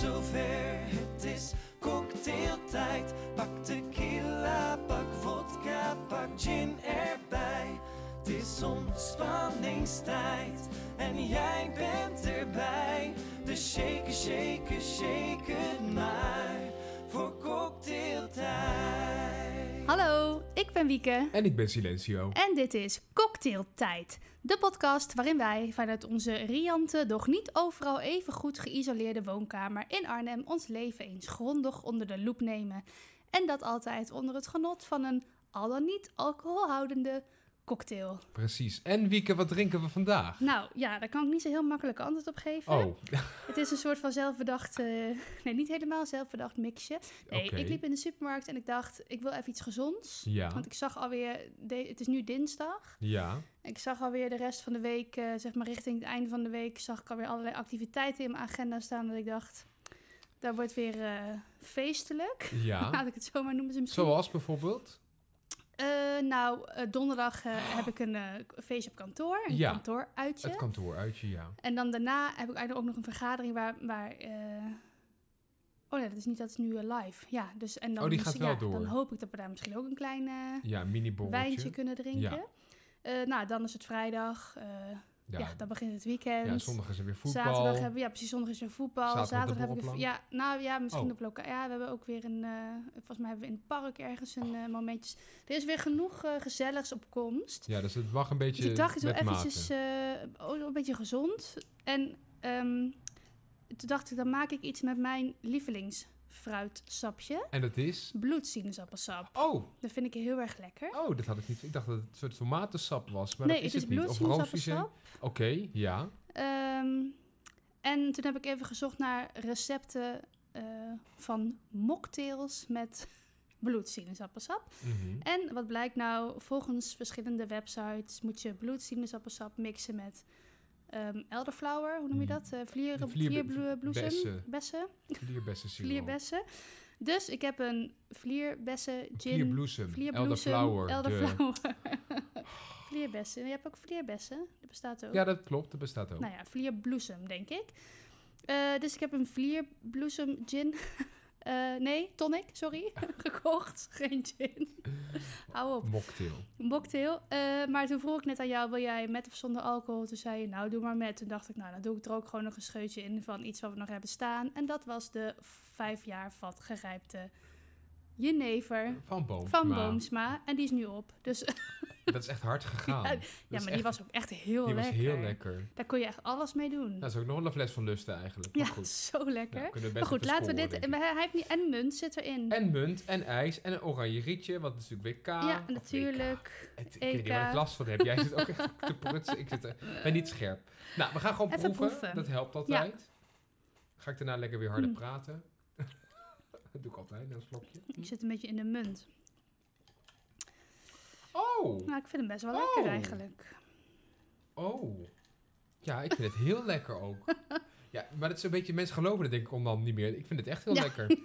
zover, het is cocktailtijd. Pak tequila, pak vodka, pak gin erbij. Het is ontspanningstijd en jij bent erbij. Dus shake, shake, shake maar ben Wieke En ik ben Silencio. en dit is Cocktailtijd. De podcast waarin wij vanuit onze riante, doch niet overal even goed geïsoleerde woonkamer in Arnhem ons leven eens grondig onder de loep nemen. En dat altijd onder het genot van een al dan niet alcoholhoudende cocktail. Precies. En Wieke, wat drinken we vandaag? Nou ja, daar kan ik niet zo heel makkelijk antwoord op geven. Oh, Het is een soort van zelfbedacht, eh, nee niet helemaal zelfbedacht mixje. Nee, ik liep in de supermarkt en ik dacht, ik wil even iets gezonds. ja. Want ik zag alweer, het is nu dinsdag. Ja. Ik zag alweer de rest van de week, eh, zeg maar richting het einde van de week, zag ik alweer allerlei activiteiten in mijn agenda staan. Dat ik dacht, daar wordt weer eh, feestelijk. Laat Ja. ik het zo maar noemen. Ze misschien. Zoals bijvoorbeeld? Eh, nou, eh, donderdag eh, heb ik een feestje op kantoor, een Ja. kantooruitje. Het kantooruitje, ja. En dan daarna heb ik eigenlijk ook nog een vergadering waar... waar Oh nee, dat is niet, dat is nu live. Ja, dus en dan, Oh, die gaat wel ja, door. Dan hoop ik dat we daar misschien ook een klein Ja, mini-borreltje. wijntje kunnen drinken. Ja. Nou, dan is het vrijdag. Ja. Ja, dan begint het weekend. ja, zondag is er weer voetbal. Zaterdag hebben we, ja, precies, zondag is weer voetbal. Zaterdag Zaterdag, hebben we, ja, nou ja, misschien Oh. op lokaal. Ja, we hebben ook weer een, eh, volgens mij hebben we in het park ergens een eh, momentjes. Er is weer genoeg eh, gezelligs op komst. Ja, dus het mag een beetje Dus ik dacht, ik met eventjes een beetje gezond. En ehm, toen dacht ik, dan maak ik iets met mijn lievelingsfruitsapje. En dat is? Bloedsinaasappelsap. Oh, Dat vind ik heel erg lekker. oh, dat had ik niet. Ik dacht dat het een soort tomatensap was, maar nee, dat is het het, is niet. Of bloedsinaasappelsap. Oké, ja. Ehm, en toen heb ik even gezocht naar recepten eh, van mocktails met bloedsinaasappelsap. Mhm. En wat blijkt nou, volgens verschillende websites moet je bloedsinaasappelsap mixen met ehm, elderflower, hoe noem je dat? Uh, vlier, Mm. Vlier- vlierbloesem, bessen. bessen, Vlierbessen vlierbessen. Dus ik heb een vlierbessen gin, Vlierbloesem. vlierbloesem, Elderflower. de- elderflower. vlierbessen, je hebt ook vlierbessen, dat bestaat ook. Ja, dat klopt. Dat bestaat ook. Nou ja, vlierbloesem, denk ik. Eh, dus ik heb een vlierbloesem gin. Eh, nee, tonic, sorry. Gekocht. Geen gin. Hou op. Mocktail. Mocktail. Eh, maar toen vroeg ik net aan jou, wil jij met of zonder alcohol? Toen zei je, nou, doe maar met. Toen dacht ik, nou, dan doe ik er ook gewoon nog een scheutje in van iets wat we nog hebben staan. En dat was de vijf jaar vat gerijpte jenever Van boom. van Boomsma. En die is nu op. Dus Dat is echt hard gegaan. Ja, maar die was ook echt heel die was lekker. heel lekker. Daar kon je echt alles mee doen. Dat is ook nog een fles van lusten eigenlijk. Maar Ja, goed. zo lekker. Nou, we maar goed, laten we dit... Hij heeft niet... En munt zit erin. En munt en ijs en een oranje rietje, want het is natuurlijk WK. ja, natuurlijk. Het, ik weet niet waar ik last van heb. Jij zit ook echt te prutsen. Ik zit, er- ben niet scherp. Nou, we gaan gewoon Even proeven. proeven. Dat helpt altijd. Ga ik daarna lekker weer harder praten. dat doe ik altijd, een slokje. Ik zit een beetje in de munt. Oh, Nou, ik vind hem best wel Oh. lekker eigenlijk. oh. Ja, ik vind het heel lekker ook. Ja, maar dat is een beetje, mensen geloven het denk ik om dan niet meer. Ik vind het echt heel Ja. lekker.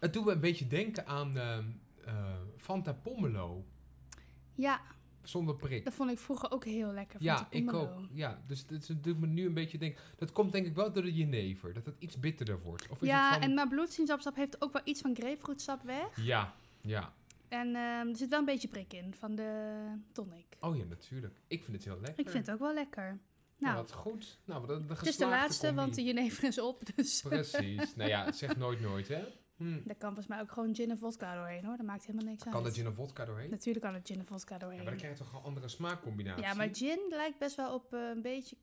Het doet me een beetje denken aan eh, Fanta Pomelo. Ja, Zonder prik. dat vond ik vroeger ook heel lekker. Ja, ik ook. Ja, dus het doet me nu een beetje denken. Dat komt denk ik wel door de jenever. Dat het iets bitterder wordt. Of is Ja, het van... en maar bloedsiensappelsap heeft ook wel iets van grapefruitsap weg. Ja, ja. En ehm, er zit wel een beetje prik in van de tonic. Oh ja, natuurlijk. Ik vind het heel lekker. Ik vind het ook wel lekker. Nou, Nou, wat goed. Nou, de, de het is de laatste, want de jenever is op. Dus Precies. nou ja, zeg nooit nooit, hè. Hm. daar kan volgens mij ook gewoon gin en vodka doorheen hoor. Dat maakt helemaal niks uit. Kan er gin of vodka doorheen? Natuurlijk kan er gin en vodka Ja, doorheen. maar dan krijg je toch een andere smaakcombinatie? Ja, maar gin lijkt best wel op eh, een beetje...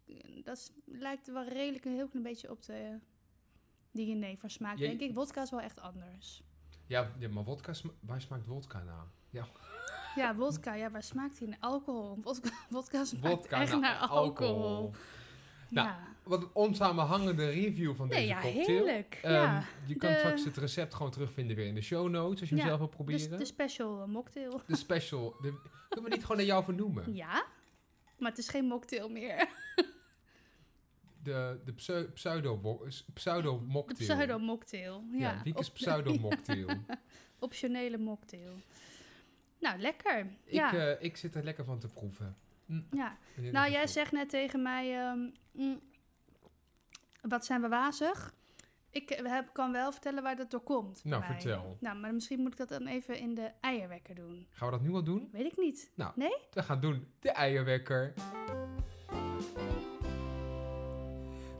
Dat is- lijkt wel redelijk een heel klein beetje op de... Die jenever smaak, Ja, denk ik. Vodka is wel echt anders. Ja, ja, maar vodka, sma- waar smaakt vodka naar? Ja, Ja, vodka. Ja, waar smaakt die naar? Alcohol. Vodka, vodka smaakt echt naar alcohol. Nou, Nou, Wat een onsamenhangende review van deze nee, ja, cocktail. heerlijk. Ehm, ja. Je kan De- straks het recept gewoon terugvinden weer in de show notes, als je hem Ja, zelf wil proberen. de special eh, mocktail. De special. De, kunnen we niet gewoon naar jou vernoemen? Ja, maar het is geen mocktail meer. De, de pseu- pseudo, pseudo De mocktail. pseudo mocktail. Ja, Ja, Op- pseudo mocktail. optionele mocktail. Nou, lekker. ik, ja. eh, ik zit er lekker van te proeven. Hm, ja. Nou, jij is zegt net tegen mij, ehm, mm, wat zijn we wazig? ik eh, heb, kan wel vertellen waar dat door komt. Nou, vertel. Nou, maar misschien moet ik dat dan even in de eierwekker doen. Gaan we dat nu al doen? Weet ik niet. Nou, Nee? we gaan doen de eierwekker.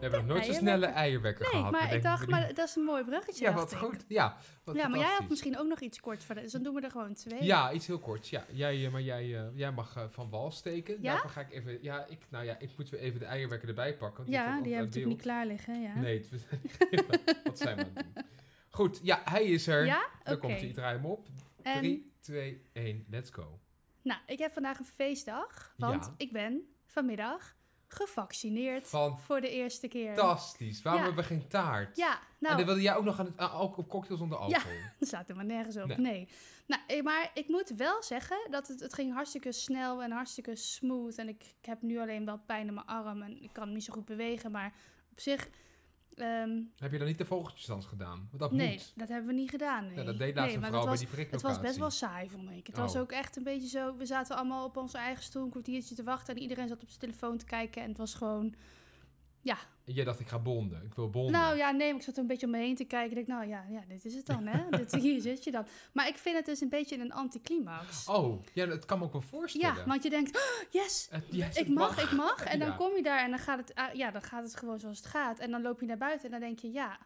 We hebben nog nooit zo'n snelle eierwekker Nee, gehad. maar ik dacht, maar dat is een mooi bruggetje. Ja, wat goed. Ja, wat Ja, maar jij had misschien ook nog iets kort voor de, dus dan doen we er gewoon twee. Ja, iets heel korts. Ja, jij, eh, maar jij, eh, jij mag eh, van wal steken. Ja? Daarvoor ga ik even... Ja, ik, nou ja, ik moet weer even de eierwekker erbij pakken. want Ja, die altijd hebben we natuurlijk niet klaar liggen. Ja. Nee, het- we zijn- wat zijn we aan het doen? Goed, ja, hij is er. Ja? Dan komt hij. Draai hem op. En 3, 2, 1, let's go. nou, ik heb vandaag een feestdag, want Ja. ik ben vanmiddag gevaccineerd voor de eerste keer. Fantastisch. Waarom Ja. hebben we geen taart? Ja, En nou, dan wilde jij ook nog aan ook op cocktails zonder alcohol. dat staat er maar nergens op. Nee. Nee. Nou, eh, maar ik moet wel zeggen dat het, het ging hartstikke snel en hartstikke smooth. En ik, ik heb nu alleen wel pijn in mijn arm en ik kan niet zo goed bewegen. Maar op zich, ehm, Heb je dan niet de vogeltjesdans gedaan? Want dat nee, moet. dat hebben we niet gedaan. Nee. Ja, dat deed laatst nee, een vrouw bij die Het was best wel saai, vond ik. Het was Oh. ook echt een beetje zo... We zaten allemaal op onze eigen stoel een kwartiertje te wachten... en iedereen zat op zijn telefoon te kijken. En het was gewoon... En jij dacht, ik ga bonden. Ik wil bonden. Nou ja, nee, ik zat er een beetje om me heen te kijken. Ik dacht, nou ja, ja dit is het dan, hè? dit, hier zit je dan. Maar ik vind het dus een beetje een anticlimax. Oh, ja, dat kan me ook wel voorstellen. ja, want je denkt, oh, yes, ik mag, ik mag. En dan Ja. kom je daar en dan gaat, het, ja, dan gaat het gewoon zoals het gaat. En dan loop je naar buiten en dan denk je, ja,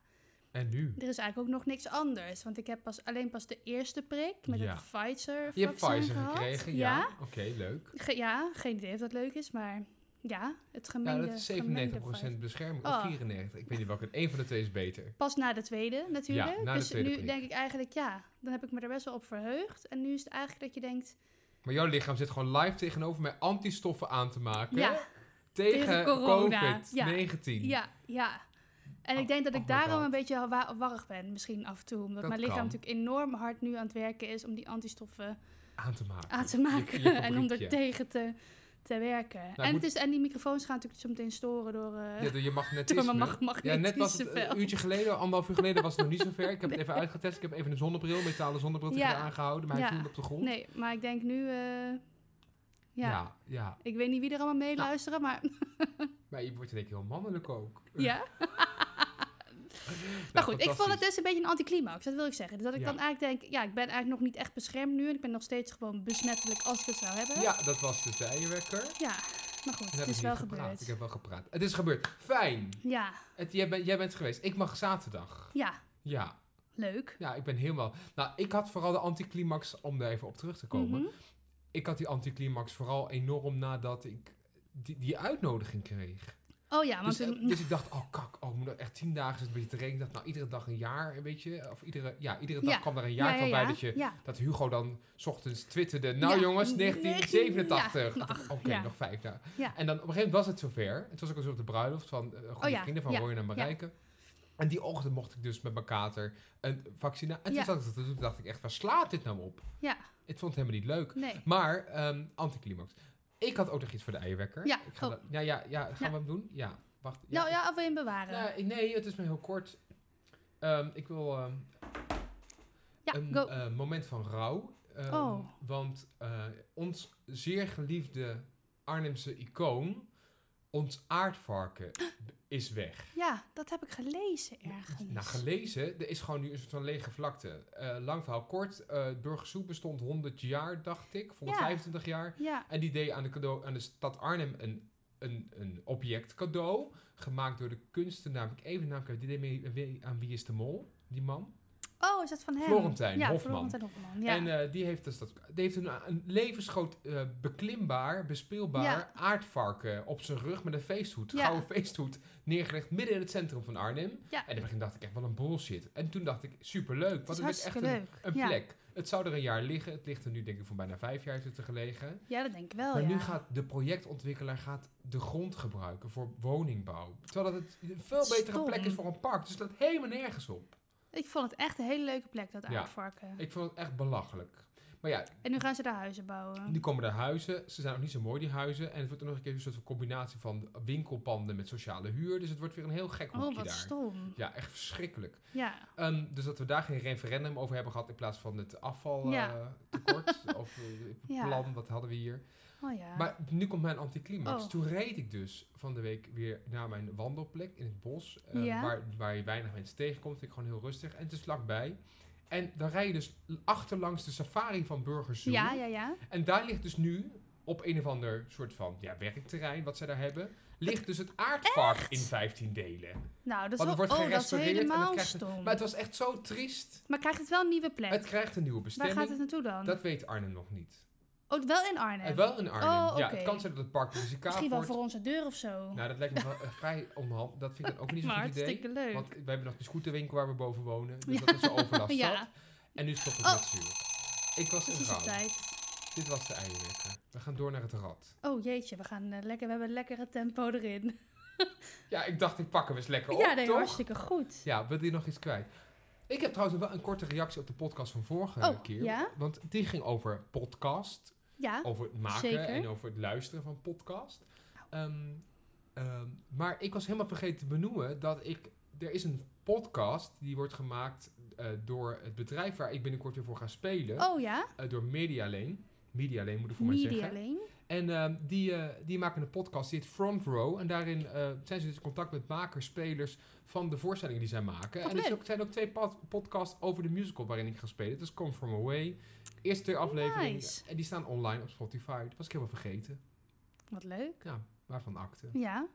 En nu? er is eigenlijk ook nog niks anders. Want ik heb pas, alleen pas de eerste prik met Ja. het Pfizer Je hebt vaccin Pfizer gehad. gekregen, ja. Oké, leuk. Ge- ja, geen idee of dat leuk is, maar ja, het gemengde... Ja, dat is gemengde 97% Pfizer. bescherming. Oh. Of 94. Ik weet niet welke. Eén van de twee is beter. Pas na de tweede natuurlijk. Ja, na de dus tweede nu denk ik eigenlijk, ja, dan heb ik me er best wel op verheugd. En nu is het eigenlijk dat je denkt, Maar jouw lichaam zit gewoon live tegenover mij antistoffen aan te maken. ja, tegen, tegen corona. COVID-19. ja, ja. En ik denk dat ik daarom een beetje wa- warrig ben, misschien af en toe. Omdat Dat mijn lichaam kan. natuurlijk enorm hard nu aan het werken is om die antistoffen Aan te maken. aan te maken. je en om er tegen te, te werken. Nou, en, moet- het is, en die microfoons gaan natuurlijk zo meteen storen door... eh, Ja, door je magnetisme. door mag- magnetische ja, net was het veld. een uurtje geleden, anderhalf uur geleden was het nog niet zo ver. Ik heb het even uitgetest. Ik heb even een zonnebril, metalen zonnebril Ja. aangehouden. Maar hij Ja. viel op de grond. Nee, maar ik denk nu... eh, ja. ja, ja. ik weet niet wie er allemaal Nou. meeluisteren, maar Maar je wordt één keer heel mannelijk ook. ja. Nou, Maar goed, ik vond het dus een beetje een anticlimax, dat wil ik zeggen. Dus dat ik Ja. dan eigenlijk denk, ja, ik ben eigenlijk nog niet echt beschermd nu. En ik ben nog steeds gewoon besmettelijk als ik het zou hebben. Ja, dat was dus de eierwekker. Ja, maar goed, het is wel gepraat. gebeurd. Ik heb wel gepraat. Het is gebeurd. Fijn. Ja, Het, jij, bent, jij bent geweest. Ik mag zaterdag. ja, Ja. leuk. Ja, ik ben helemaal... Nou, ik had vooral de anticlimax, om daar even op terug te komen. Mhm. Ik had die anticlimax vooral enorm nadat ik die, die uitnodiging kreeg. Oh ja, want Dus, eh, toen- dus ik dacht, oh kak, oh, ik moet echt tien dagen zitten een beetje te rekenen. Ik dacht, nou, iedere dag een jaar, weet je. Of iedere, ja, iedere dag Ja. kwam er een ja, jaar ja, van bij dat, je, dat Hugo dan 's ochtends twitterde. Nou jongens, 19, 1987. ja, Ik dacht, ach, Oké, nog vijf dagen. En dan op een gegeven moment was het zover. Het was ook een soort de bruiloft van eh, goede Oh vrienden van ja, Roy en Marijke. En die ochtend mocht ik dus met mijn kater een vaccinatie. En toen, Ja. zat ik toen dacht ik echt, waar slaat dit nou op? Ja. Ik vond het helemaal niet leuk. Nee. Maar, ehm anticlimax. Ik had ook nog iets voor de eierwekker. Ja, ik ga oh. dat- ja, ja, ja, gaan we hem doen? Ja, wacht. Nou ja, of wil je hem bewaren? Nee, nee, het is maar heel kort. Ehm, ik wil ja, een go. eh, moment van rouw. Ehm, Oh. Want eh, ons zeer geliefde Arnhemse icoon, ons aardvarken, is weg. ja, dat heb ik gelezen ergens. Nou, gelezen, er is gewoon nu een soort van lege vlakte. Eh, lang verhaal kort, eh Burgersoep bestond 100 jaar, dacht ik, 125 jaar. Ja, En die deed aan de, cadeau, aan de stad Arnhem een, een, een object cadeau. Gemaakt door de kunstenaar. Ik even naam. Die deed mee aan Wie is de Mol? Die man. Oh, is dat van hem? Florentijn ja, Hofman. Florentijn Hofman, ja. En eh, die heeft, dus dat, die heeft een, een levensgroot eh, beklimbaar, bespeelbaar Ja. aardvarken op zijn rug met een feesthoed. Ja. Gouden feesthoed. Neergelegd midden in het centrum van Arnhem. En in het begin dacht ik echt, wat een bullshit. En toen dacht ik, superleuk. het is het is echt een, plek. Het zou er een jaar liggen. Het ligt er nu denk ik voor bijna vijf jaar er gelegen. ja, dat denk ik wel, Maar nu gaat de projectontwikkelaar gaat de grond gebruiken voor woningbouw. Terwijl dat het een veel betere Stom. plek is voor een park. Dus staat helemaal nergens op. Ik vond het echt een hele leuke plek, dat Ja. aardvarken. Ik vond het echt belachelijk. Maar ja, En nu gaan ze daar huizen bouwen. nu komen er huizen. Ze zijn ook niet zo mooi, die huizen. En het wordt er nog een keer een soort van combinatie van winkelpanden met sociale huur. Dus het wordt weer een heel gek oh, hoekje wat daar. stom. Ja, echt verschrikkelijk. Ja, Ehm, dus dat we daar geen referendum over hebben gehad in plaats van het afvaltekort. Ja. tekort of eh, plan, wat hadden we hier. Oh ja. Maar nu komt mijn anticlimax. Oh. Toen reed ik dus van de week weer naar mijn wandelplek in het bos. eh, Ja. waar, waar je weinig mensen tegenkomt. Vind ik gewoon heel rustig. En het is vlakbij. En dan rij je dus achterlangs de safari van Burgers Zoo. ja, ja, ja. En daar ligt dus nu op een of ander soort van ja, werkterrein wat ze daar hebben. Ligt dus het aardvark in 15 delen. Nou, dat is, wel, wordt oh, dat is het helemaal een- stom. Maar het was echt zo triest. Maar krijgt het wel een nieuwe plek? Het krijgt een nieuwe Waar bestemming. gaat het naartoe dan? Dat weet Arnhem nog niet. Oh, wel in Arnhem? En wel in Arnhem. Oh, Ja, het kan zijn dat het park muzikaal Misschien wel voor onze deur of zo. Nou, dat lijkt me wel eh, vrij onhandig. Dat vind ik ook niet zo'n goed idee. hartstikke leuk. Want we hebben nog de scooterwinkel waar we boven wonen. Dus Ja. dat is overlast zat. ja, En nu stopt het Oh. zuur. Ik was in tijd. Dit was de eierwekker. We gaan door naar het rad. Oh jeetje, we, gaan, eh, lekker, we hebben een lekkere tempo erin. Ja, ik dacht ik pak hem eens lekker op, ja, nee, hartstikke goed. Ja, wil je nog iets kwijt? Ik heb trouwens wel een korte reactie op de podcast van vorige Oh, keer. ja? Want die ging over podcast. Ja, Over het maken zeker. en over het luisteren van podcast. Ehm, ehm, maar ik was helemaal vergeten te benoemen dat ik... Er is een podcast die wordt gemaakt eh, door het bedrijf waar ik binnenkort weer voor ga spelen. oh ja, Eh, door Media Lane. Media Lane moet ik voor mij media zeggen. En ehm, die, eh, die maken een podcast, die heet Front Row. En daarin eh, zijn ze dus in contact met makers, spelers van de voorstellingen die zij maken. Wat en er ook, zijn ook twee pod- podcasts over de musical waarin ik ga spelen. Het is Come From Away. Eerste twee afleveringen. Nice. En die staan online op Spotify. Dat was ik helemaal vergeten. Wat leuk. Ja, waarvan akte. Ja,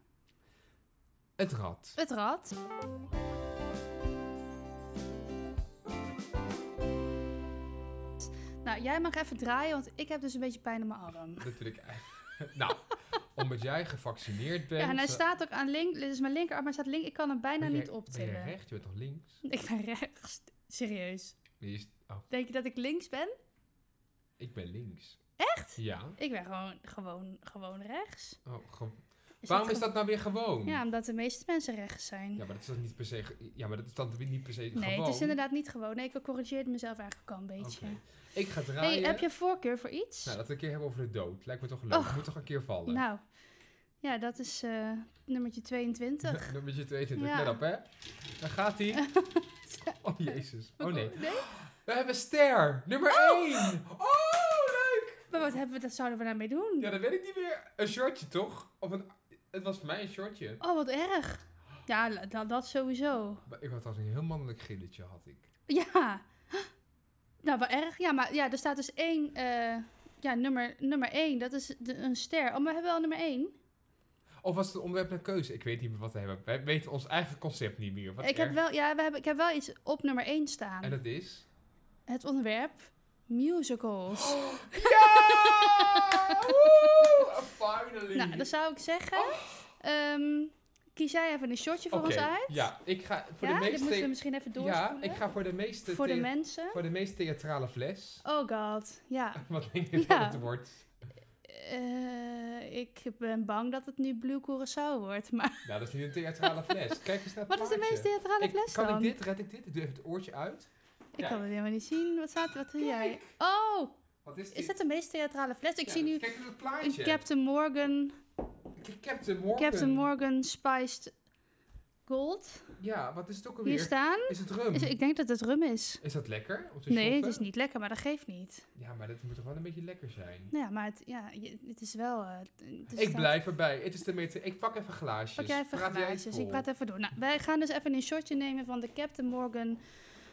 Het rad. het rad. Nou, jij mag even draaien, want ik heb dus een beetje pijn in mijn arm. Dat wil ik eigenlijk. nou, omdat jij gevaccineerd bent. Ja, en hij staat ook aan link. Dit is mijn linkerarm, maar hij staat link. Ik kan hem bijna jij- niet Ben je optillen. recht? Je bent toch links? Ik ben rechts. Serieus. Is- oh, Denk je dat ik links ben? ik ben links. Echt? Ja. Ik ben gewoon, gewoon, gewoon rechts. Oh, ge- Is Waarom dat is dat nou weer gewoon? Ja, omdat de meeste mensen rechts zijn. Ja, maar dat is dan niet per se. Ja, maar dat is dan niet per se nee, gewoon. het is inderdaad niet gewoon. Nee, ik corrigeerde mezelf eigenlijk ook al een beetje. Oké. Ik ga draaien. Hey, heb je voorkeur voor iets? Nou, dat we een keer hebben over de dood. Lijkt me toch leuk. Och. Moet toch een keer vallen. Nou, ja, dat is eh nummertje 22. Nummertje 22. Ja. Let op, hè. Daar gaat hij. oh, jezus. Oh, nee. Nee? We hebben Ster. Nummer 1. Oh, leuk. Maar wat hebben we, dat zouden we daarmee doen? Ja, dat weet ik niet meer. Een shortje, toch? Of een... Het was voor mij een shortje. Oh, wat erg. Ja, dat, dat sowieso. Maar ik had als een heel mannelijk gilletje, had ik. Ja. Nou, wat erg. Ja, maar ja, er staat dus één, eh, ja, nummer, nummer één. Dat is de, een ster. Oh, maar we hebben wel nummer één. Of was het een onderwerp naar keuze? Ik weet niet meer wat we hebben. Wij weten ons eigen concept niet meer. Wat ik heb wel, ja, we hebben, ik heb wel iets op nummer één staan. En dat is? Het onderwerp musicals. Ja! Woe! Finally! Nou, dan zou ik zeggen, ehm, kies jij even een shotje voor ons uit. Ja, ik ga voor ja, de dit meest... moeten we misschien even Ja, doorspoelen. ik ga voor de meest... voor de mensen. Voor de meest theatrale fles. Oh god, ja. Wat denk je Ja. dat het wordt? Eh, ik ben bang dat het nu Blue Curaçao wordt. Maar Nou, dat is niet een theatrale fles. Kijk eens naar het wat is de plaatje. meest theatrale Ik- fles Kan dan? ik dit? Red ik dit? Ik doe even het oortje uit. Ik kan het helemaal niet zien. Wat staat Wat doe jij? Oh, Wat is dit? is dat de meest theatrale fles? Ik Ja, zie nu Kijk naar het een plaatje. Captain Morgan, Captain Morgan. Captain Morgan Spiced Gold Ja, wat is het ook hier alweer? staan. Is het rum? Is, ik denk dat het rum is. Is dat lekker? Nee, het is niet lekker, maar dat geeft niet. Ja, maar dat moet toch wel een beetje lekker zijn? Ja, maar het, ja, het is wel... eh, het is Ik staat- blijf erbij. Het is de meter. Ik pak even glaasjes. Pak jij even Praat jij glaasjes. Ik praat even door. Nou, wij gaan dus even een shotje nemen van de Captain Morgan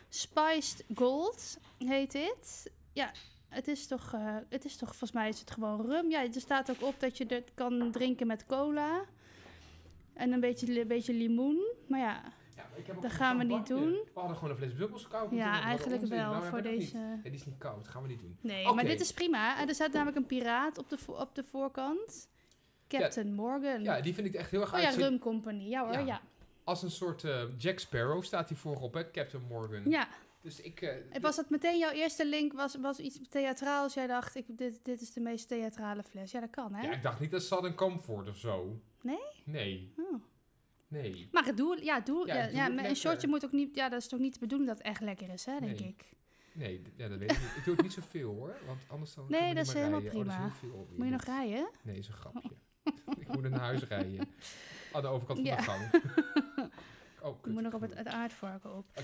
Spiced Gold, heet dit. Ja, het is toch, eh, het is toch, volgens mij is het gewoon rum. Ja, er staat ook op dat je het kan drinken met cola. En een beetje, een beetje limoen. Maar ja, maar Dat gaan we niet doen. We hadden gewoon een fles bubbels koud ja eigenlijk wel Nou, we voor dat deze... die is niet koud. gaan we niet doen. Nee, maar dit is prima. En er staat namelijk een piraat op de, vo- op de voorkant. Captain Morgan. Ja, die vind ik echt heel erg oh ja. Rum Company. Ja hoor, Ja. ja. Als een soort eh, Jack Sparrow staat hij voorop, hè? Captain Morgan. Ja, Dus ik... eh, En was dat meteen jouw eerste link? Was, was iets theatraals? Jij dacht, ik, dit, dit is de meest theatrale fles. Ja, dat kan, hè? ja, ik dacht niet dat Southern Comfort of zo. Nee? Nee. Oh. Nee. Maar het doe, ja, doe, Ja, een shortje moet ook niet, ja, dat is toch niet de bedoeling dat het echt lekker is, hè, denk Nee. ik. Nee, ja, dat weet ik niet. Ik doe het niet zoveel hoor, want anders dan Nee, we dat is helemaal rijden. Oh, prima. is Moet je nog rijden? Nee, is een grapje. ik moet naar huis rijden. Aan de overkant van Ja. de gang. oh, kut, moet nog ik op het, het aardvarken op.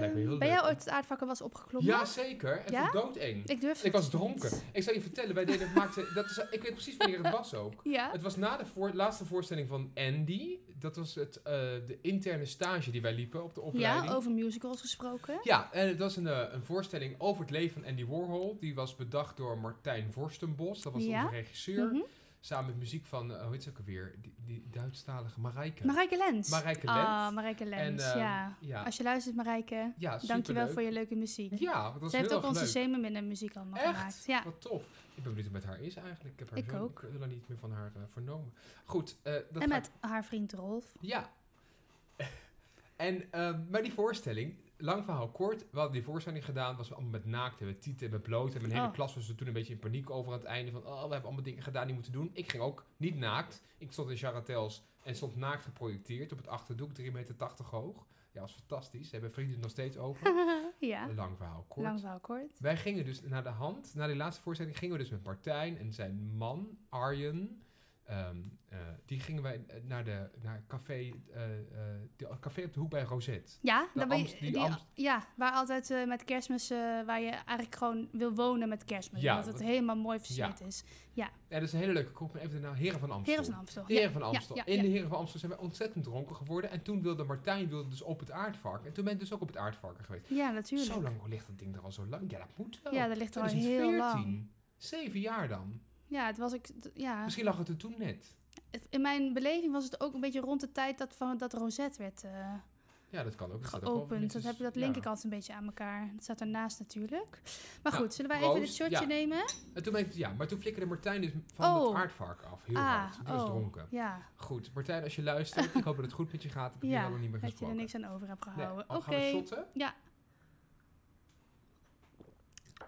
Ben leuk. jij ooit het aardvakken was opgeklommen? Ja, zeker. En Ja? voor doodeng. Ik durf Ik was niet. dronken. Ik zal je vertellen, wij deden, maakte, dat is, ik weet precies wanneer het was ook. Ja? Het was na de voor, laatste voorstelling van Andy. Dat was het, eh, de interne stage die wij liepen op de opleiding. Ja, over musicals gesproken. Ja, en het was een, eh, een voorstelling over het leven van Andy Warhol. Die was bedacht door Martijn Vorstenbos. Dat was Ja. onze regisseur. Mhm. Samen met muziek van, eh, hoe heet ze ook alweer? Die, die Duitsstalige Marijke. Marijke Lens. Marijke Ah, Lens. Marijke Lens, En, ehm, ja. ja. Als je luistert, Marijke, Ja, dankjewel voor je leuke muziek. Ja, dat was Ze heeft heel ook onze leuk. Zeemerminnen muziek allemaal Echt? gemaakt. Ja. Wat tof. Ik ben benieuwd hoe het met haar is eigenlijk. Ik heb haar Ik zo ook. niet meer van haar eh, vernomen. Goed. eh, dat En met haar vriend Rolf. Ja. en, ehm, maar die voorstelling, lang verhaal kort, we hadden die voorstelling gedaan, was allemaal met naakt en met tieten en met bloot. En mijn hele Oh. klas was er toen een beetje in paniek over aan het einde van, oh, we hebben allemaal dingen gedaan die we moeten doen. Ik ging ook niet naakt. Ik stond in Charatels en stond naakt geprojecteerd op het achterdoek, 3,80 meter hoog. Ja, was fantastisch. Ze hebben vrienden het nog steeds over. ja, Lang verhaal kort. lang verhaal kort. Wij gingen dus naar de hand, na die laatste voorstelling, gingen we dus met Martijn en zijn man, Arjen. Ehm, eh, die gingen wij eh, naar de naar café, eh, de café op de hoek bij Rosette. Ja, dan ben je, die die- Amst- ja, waar altijd met kerstmis, waar je eigenlijk gewoon wil wonen met kerstmis. Ja, omdat het dat- helemaal mooi versierd is. Ja, dat is een hele leuke kroeg, maar even de naam Heren van Amstel. Heren van Amstel. Heren ja. van Amstel. ja, In ja. de Heren van Amstel zijn wij ontzettend dronken geworden. En toen wilde Martijn wilde dus op het aardvarken. En toen ben ik dus ook op het aardvarken geweest. Ja, natuurlijk. Zo lang ligt dat ding er al zo lang. Ja, dat moet wel. Ja, dat ligt er al heel 2014. lang. Zeven jaar dan. Ja, het was ik. Ja. Misschien lag het er toen net. Het- In mijn beleving was het ook een beetje rond de tijd dat, van, dat Rosette werd eh, Ja, dat kan ook. Dat geopend. Dat, heb, dat link ja. ik altijd een beetje aan elkaar. Het staat ernaast natuurlijk. Maar Ja, goed, zullen wij even dit shotje Ja. nemen? En toen ik, ja, maar toen flikkerde Martijn dus van Oh. het aardvark af. Heel ah, hard. Die was oh, dronken. Ja, Goed, Martijn, als je luistert, ik hoop dat het goed met je gaat. Ik heb ja nog niet meer dat je er gesproken. niks aan over hebt Nee, gehouden. oh, Oké. Ja.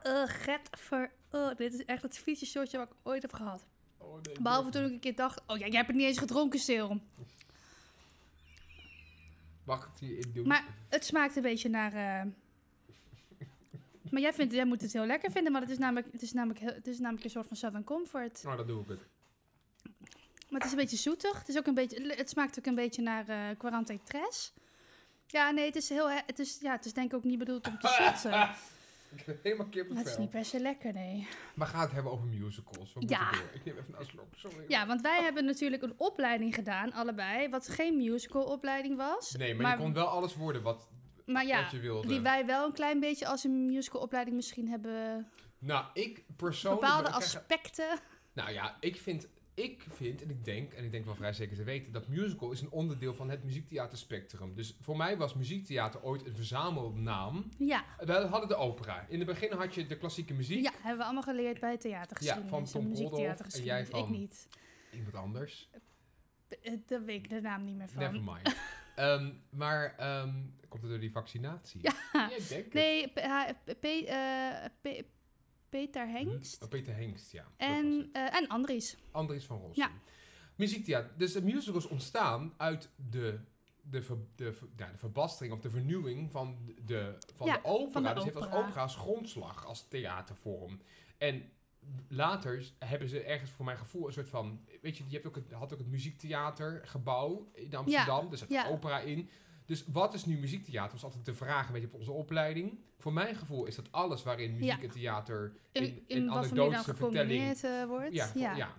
Uh, get voor... Oh, dit is echt het vieze shotje wat ik ooit heb gehad. Oh, nee, Behalve toen ik een keer dacht... Oh ja, jij hebt het niet eens gedronken, stil. Mag ik die in doen? Maar het smaakt een beetje naar... eh, Maar jij, vindt, jij moet het heel lekker vinden, maar het is namelijk, het is namelijk, heel- het is namelijk een soort van Southern Comfort. Nou, dan doe ik het. Maar het is een beetje zoetig. Het, is ook een beetje, het smaakt ook een beetje naar eh Quarante Tres. Ja, nee, het is, heel, he- het, is, ja, het is denk ik ook niet bedoeld om te zoeten. Ik heb helemaal het is niet per se lekker, nee. Maar ga het hebben over musicals. We Ja. door. Ik neem even een slok. Sorry. Ja, want wij hebben natuurlijk een opleiding gedaan, allebei, wat geen musical-opleiding was. Nee, maar, je kon wel alles worden wat, maar ja, wat je wilde. die wij wel een klein beetje als een musical-opleiding misschien hebben. Nou, ik persoonlijk... Bepaalde aspecten. Nou ja, ik vind, ik vind en ik denk, en ik denk wel vrij zeker te weten, dat musical is een onderdeel van het muziektheaterspectrum. Dus voor mij was muziektheater ooit een verzamelnaam. Ja, We hadden de opera. In het begin had je de klassieke muziek. ja, hebben we allemaal geleerd bij theatergeschiedenis. Ja, van Tom en jij Ik van- niet. Iemand anders. Eh, Daar weet ik de naam niet meer van. Never mind. Ehm, maar ehm, komt het door die vaccinatie? Ja. ik denk. Nee, P- P- eh, P- Peter Hengst. Oh, Peter Hengst, ja. En, eh, en Andries. Andries van Rossum. Ja. Muziektheater. Dus de musicals ontstaan uit de, de, ver, de, ver- ja, de verbastering of de vernieuwing van de, van Ja, de opera. van de dus heeft als opera. opera als grondslag, als theatervorm. En later hebben ze ergens voor mijn gevoel een soort van... Weet je, je hebt ook het, had ook het muziektheatergebouw in Amsterdam. Er zat ja. opera in. Dus wat is nu muziektheater? was altijd de vraag een beetje op onze opleiding. Voor mijn gevoel is dat alles waarin muziek Ja. en theater In, in, in, anekdotische vertelling eh, wordt. ja, ja.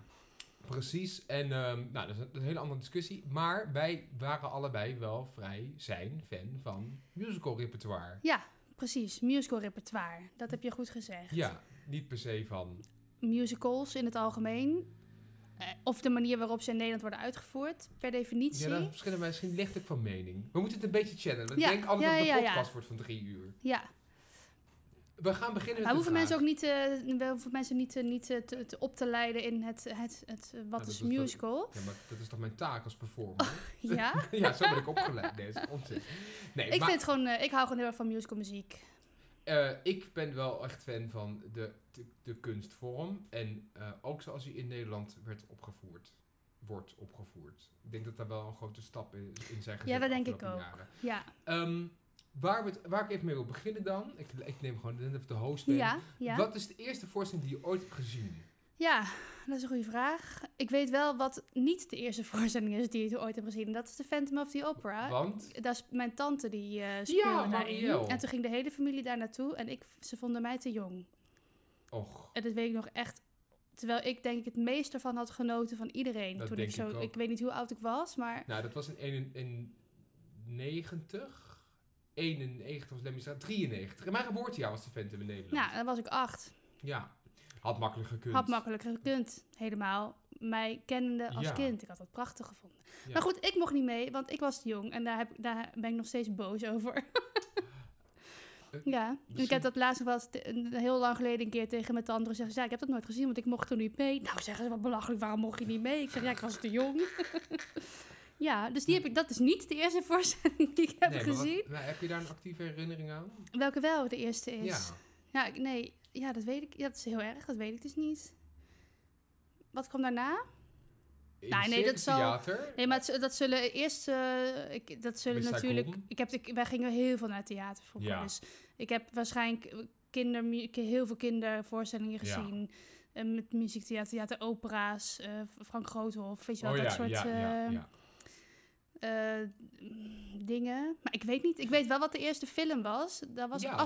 precies. En ehm, nou, dat is, een, dat is een hele andere discussie. Maar wij waren allebei wel vrij zijn fan van musical repertoire. Ja, precies. Musical repertoire. Dat heb je goed gezegd. Ja, niet per se van... Musicals in het algemeen. Eh, of de manier waarop ze in Nederland worden uitgevoerd. Per definitie. Ja, verschillen wij misschien licht ik van mening. We moeten het een beetje channelen. Ik denk altijd ja, dat de ja, podcast wordt van drie uur. Ja, We gaan beginnen met maar de hoeven mensen ook niet, eh, we hoeven mensen niet, eh, niet te, te op te leiden in het, het, het, wat is musical. Ja, maar dat is toch mijn taak als performer? Ja, ja, zo ben ik opgeleid. Nee, onzin. Nee, ik maar, vind gewoon, ik hou gewoon heel erg van musical muziek. Eh, ik ben wel echt fan van de, de, de kunstvorm. En eh, ook zoals die in Nederland werd opgevoerd. Wordt opgevoerd. Ik denk dat daar wel een grote stap in, in zijn gezet Ja, dat de denk ik ook. jaren. Ja, Ehm, waar, we het, waar ik even mee wil beginnen dan. Ik, ik neem gewoon net even de host mee. ja, ja. Wat is de eerste voorstelling die je ooit hebt gezien? Ja, dat is een goede vraag. Ik weet wel wat niet de eerste voorstelling is die ik ooit heb gezien. Dat is de Phantom of the Opera. Want? Dat is mijn tante die eh speelde daarin. Marielle. En toen ging de hele familie daar naartoe en ik, ze vonden mij te jong. Och, En dat weet ik nog echt. Terwijl ik denk ik het meest ervan had genoten van iedereen. Dat toen ik zo, ik weet niet hoe oud ik was, maar nou, dat was in, een- in 90, 91 was Lemmy Straat, 93. In mijn geboortejaar was de Phantom in Nederland. nou, dan was ik acht. Ja, had makkelijk gekund. Had makkelijker gekund. Helemaal mij kennende als Ja. kind. Ik had dat prachtig gevonden. Ja. Maar goed, ik mocht niet mee, want ik was jong. En daar, heb, daar ben ik nog steeds boos over. Ja, ik misschien- heb dat laatst nog wel heel lang geleden een keer tegen mijn tante gezegd. Ja, ik heb dat nooit gezien, want ik mocht toen niet mee. Nou, zeggen ze, wat belachelijk, waarom mocht je niet mee? Ik zeg, ja, ik was te jong. ja, dus die heb ik, dat is niet de eerste voorstelling die ik heb Nee, maar wat- gezien. nou, heb je daar een actieve herinnering aan? Welke wel de eerste is. Ja. Ja, ik- nee, ja, dat weet ik. Ja, dat is heel erg, dat weet ik dus niet. Wat kwam daarna? In Nou, het nee, dat zal-? Nee, maar het- dat zullen eerst, eh, ik, dat zullen natuurlijk. Ik heb, de- wij gingen heel veel naar theater vroeger, Ja. dus ik heb waarschijnlijk kinder, heel veel kindervoorstellingen Ja. gezien. eh, met muziektheater, theater, opera's, eh, Frank Groothof, weet je wel, oh dat ja, soort ja, ja, eh, ja. eh, dingen. Maar ik weet niet, ik weet wel wat de eerste film was. Dat was Ja, ja, maar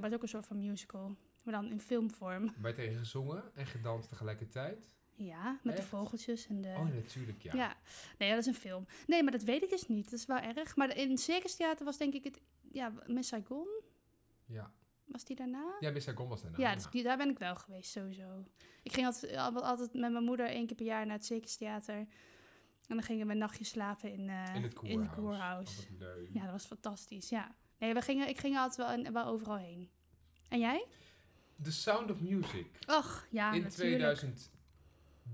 maar is ook een soort van musical. Maar dan in filmvorm. Wij tegen gezongen en gedanst tegelijkertijd. Ja, met Echt? de vogeltjes en de... Oh, natuurlijk, ja. Ja. nee, dat is een film. Nee, maar dat weet ik dus niet. Dat is wel erg. Maar in het Circus Theater was denk ik het... Ja, Miss Saigon? Ja, Was die daarna? ja Miss Saigon was daarna. ja, dus die, daar ben ik wel geweest, sowieso. Ik ging altijd, al- altijd met mijn moeder één keer per jaar naar het Circus Theater. En dan gingen we een nachtje slapen in, eh, in het koerhuis. in het koerhuis. Oh, leuk. Ja, dat was fantastisch, ja. Nee, we gingen, ik ging altijd wel, overal heen. En jij? The Sound of Music. Och, ja, in natuurlijk.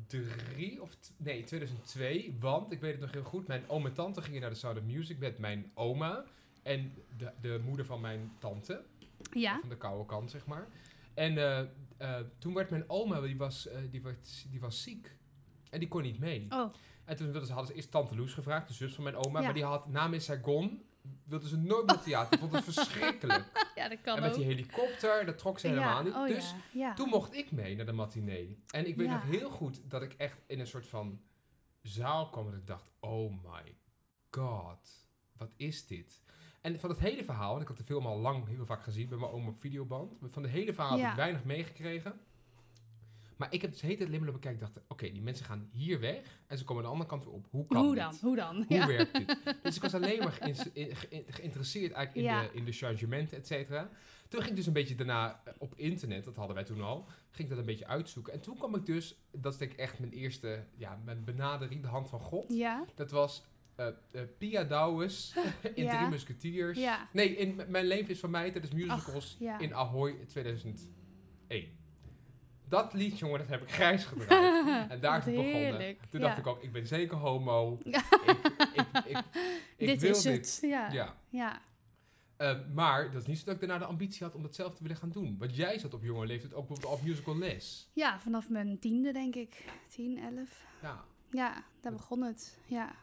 2003 of nee, 2002. Want ik weet het nog heel goed. Mijn oom en tante gingen naar de Sound of Music met mijn oma en de, de moeder van mijn tante. Ja, Van de koude kant, zeg maar. En eh, eh, toen werd mijn oma, die was, eh, die, werd, die was ziek. En die kon niet mee. oh, En toen hadden ze eerst tante Loes gevraagd, de zus van mijn oma. Ja. Maar die had na Miss Saigon, wilde ze nooit meer theater. Vond het verschrikkelijk. ja, dat kan en met ook. die helikopter, dat trok ze helemaal ja, niet. oh, dus ja, ja. toen mocht ik mee naar de matinee. En ik weet nog heel goed dat ik echt in een soort van zaal kwam. En ik dacht, oh my god, wat is dit? En van het hele verhaal, want ik had de film al lang heel vaak gezien bij mijn oom op videoband. Maar van het hele verhaal heb ik weinig meegekregen. Maar ik heb dus maar lopen kijken. Ik dacht, oké, die mensen gaan hier weg. En ze komen aan de andere kant weer op. Hoe kan Hoe dit? dan? Hoe dan? Hoe ja. werkt dit? Dus ik was alleen maar geïnteresseerd eigenlijk in, Ja. de, in de changementen, et cetera. Toen ging ik dus een beetje daarna eh, op internet, dat hadden wij toen al, ging ik dat een beetje uitzoeken. En toen kwam ik dus, dat is denk ik echt mijn eerste, ja, mijn benadering, de hand van God. Ja, Dat was eh eh, Pia Douwes in Ja. Drie Musketeers. ja. Nee, in Mijn Leven is van mij tijdens musicals ja. in Ahoy 2001. Dat lied, jongen, dat heb ik grijs gedraaid. En daar is het begonnen. Toen dacht ik ook, ik ben zeker homo. Ja. ik, ik, ik, ik dit wil is het. Ja. Ja. ja. Eh, maar dat is niet zo dat ik daarna de ambitie had om dat zelf te willen gaan doen. Want jij zat op jonge leeftijd ook bijvoorbeeld op musical les. Ja, vanaf mijn tiende denk ik. Tien, elf. Ja. Ja, daar begon het. Ja,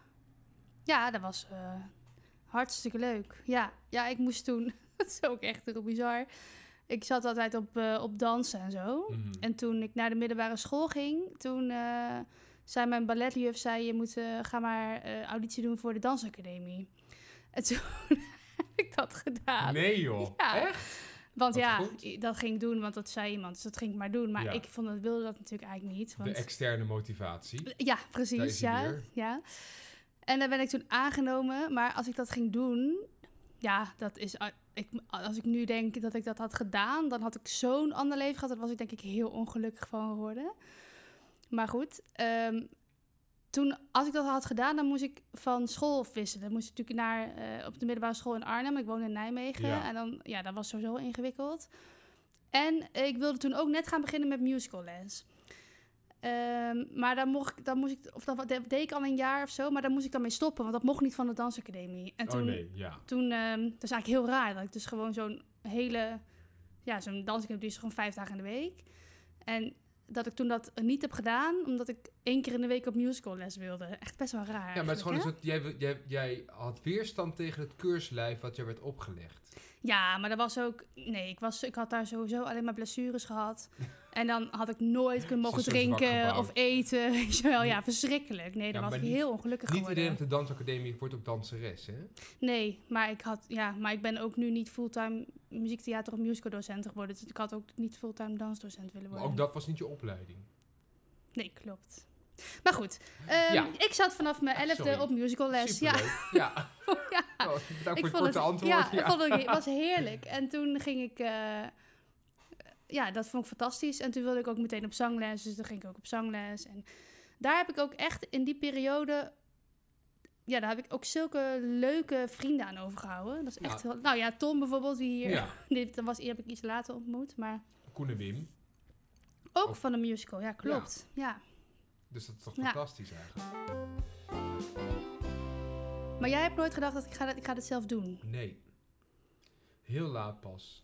ja dat was eh, hartstikke leuk. Ja. ja, ik moest toen... dat is ook echt heel bizar. Ik zat altijd op, eh, op dansen en zo. Mhm. En toen ik naar de middelbare school ging, toen eh, zei mijn balletjuf, zei, je moet, eh, ga maar auditie doen voor de dansacademie. En toen heb ik dat gedaan. nee joh, Ja. echt? Want ja, goed. dat ging ik doen, want dat zei iemand. Dus dat ging ik maar doen. Maar Ja. ik vond dat, wilde dat natuurlijk eigenlijk niet. De Want, externe motivatie. ja, precies. Ja, weer. ja. En daar ben ik toen aangenomen. Maar als ik dat ging doen, ja, dat is. a- Ik, als ik nu denk dat ik dat had gedaan, dan had ik zo'n ander leven gehad. Daar was ik denk ik heel ongelukkig van geworden. Maar goed, ehm, toen, als ik dat had gedaan, dan moest ik van school wisselen. Dan moest ik natuurlijk naar, eh, op de middelbare school in Arnhem. Ik woon in Nijmegen. Ja. En dan, ja, dat was sowieso ingewikkeld. En ik wilde toen ook net gaan beginnen met musical les. Ehm, maar dan mocht ik, dan moest ik, of dat deed ik al een jaar of zo, maar daar moest ik dan mee stoppen, want dat mocht niet van de dansacademie. En toen, oh nee, ja. toen ehm, dat is eigenlijk heel raar, dat ik dus gewoon zo'n hele, ja, zo'n dansacademie is gewoon vijf dagen in de week. En dat ik toen dat niet heb gedaan, omdat ik één keer in de week op musical les wilde. Echt best wel raar. Ja, maar het is gewoon een eigenlijk, soort, jij, jij, jij had weerstand tegen het keurslijf wat je werd opgelegd. Ja, maar dat was ook, nee, ik, was, ik had daar sowieso alleen maar blessures gehad. En dan had ik nooit kunnen mogen drinken of eten. Weet je wel, ja, verschrikkelijk. Nee, dan Ja, was ik niet- heel ongelukkig Niet geworden. iedereen op de dansacademie wordt ook danseres, hè? Nee, maar ik had, ja, maar ik ben ook nu niet fulltime muziektheater of musicaldocent geworden. Dus ik had ook niet fulltime dansdocent willen Maar worden. ook dat was niet je opleiding. Nee, klopt. Maar goed, ehm, Ja. ik zat vanaf mijn Ah, elfde op. Ja, Superleuk. Ja. ja. Oh, bedankt voor ik het vond korte het, antwoord. Ja, Ja, ik vond het, was heerlijk. En toen ging ik, eh, ja, dat vond ik fantastisch. En toen wilde ik ook meteen op zangles, dus toen ging ik ook op zangles. En daar heb ik ook echt in die periode, ja, daar heb ik ook zulke leuke vrienden aan overgehouden. Dat is echt heel, nou ja, Tom bijvoorbeeld, die hier, dit was, die heb ik iets later ontmoet, maar Koen en Wim. ook Ook- van de musical, ja, klopt. Ja. Dus dat is toch Ja. fantastisch eigenlijk. Maar jij hebt nooit gedacht dat ik ga, dat- ik ga dit zelf doen. Nee. Heel laat pas.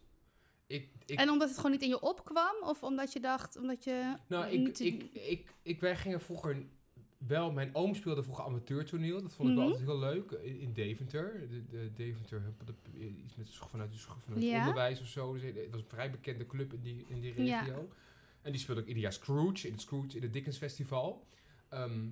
Ik, ik, En omdat het gewoon niet in je opkwam? Of omdat je dacht, omdat je... nou, ik, niet- ik, ik, ik, wij gingen vroeger wel... Mijn oom speelde vroeger amateurtoneel. Dat vond ik Mhm. wel altijd heel leuk. In, in Deventer. De, de Deventer, de- iets met vanuit, vanuit het Ja. onderwijs of zo. Dus het was een vrij bekende club in die, in die Ja. En die speelde ook ieder Scrooge in het Scrooge in het Dickens Festival. Ehm,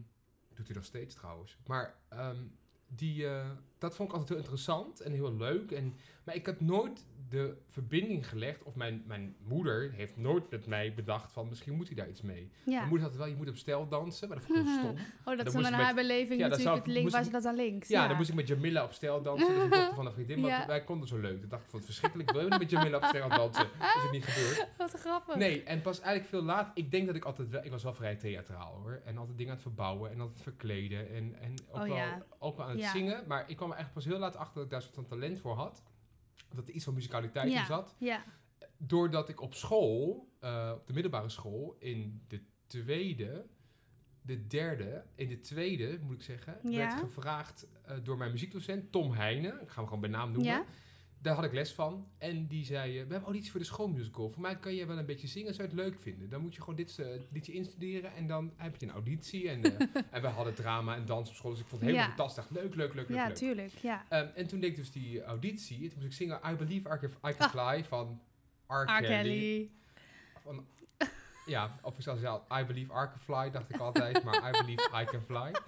doet hij nog steeds trouwens. Maar ehm, die, eh, dat vond ik altijd heel interessant en heel leuk. En, maar ik had nooit de verbinding gelegd. Of mijn, mijn moeder heeft nooit met mij bedacht van misschien moet hij daar iets mee. Ja. Mijn moeder had wel, je moet op stijl dansen. Maar dat vond ik heel stom. Oh, dat is ik met- haar beleving Ja, natuurlijk, ik- het link, ik- ze dat dan links. Ja, dan moest ik met Jamila op stijl dansen. Dat is een dochter van een vriendin. Maar Ja. wij konden zo leuk. Dat dacht ik vond het verschrikkelijk. Ik wil niet met Jamila op stijl dansen. Dat is het niet gebeurd. Wat grappig. Nee, en pas eigenlijk veel laat. Ik denk dat ik altijd wel... Ik was wel vrij theatraal hoor. En altijd dingen aan het verbouwen. En altijd verkleden. En, en ook, Oh, wel, ook wel aan het zingen. Maar ik kwam er eigenlijk pas heel laat achter dat ik daar soort van talent voor had. Dat er iets van musicaliteit Ja. in zat. Ja. Doordat ik op school, eh, op de middelbare school, in de tweede, de derde, in de tweede moet ik zeggen, Ja. werd gevraagd eh, door mijn muziekdocent Tom Heijnen. Ik ga hem gewoon bij naam noemen. Daar had ik les van. En die zei, eh, we hebben auditie voor de schoolmusical. Voor mij kan jij wel een beetje zingen, zou je het leuk vinden. Dan moet je gewoon dit eh, liedje instuderen en dan heb je een auditie. En, eh, en wij hadden drama en dans op school, dus ik vond het helemaal fantastisch. Leuk, leuk, leuk, leuk, Ja, tuurlijk. Ja. Ehm, en toen deed ik dus die auditie. En toen moest ik zingen I Believe I Can, I can Ah. Fly van R. Kelly. Van, ja, of ik zou zeggen, I believe I can fly, dacht ik altijd, maar I believe I can fly.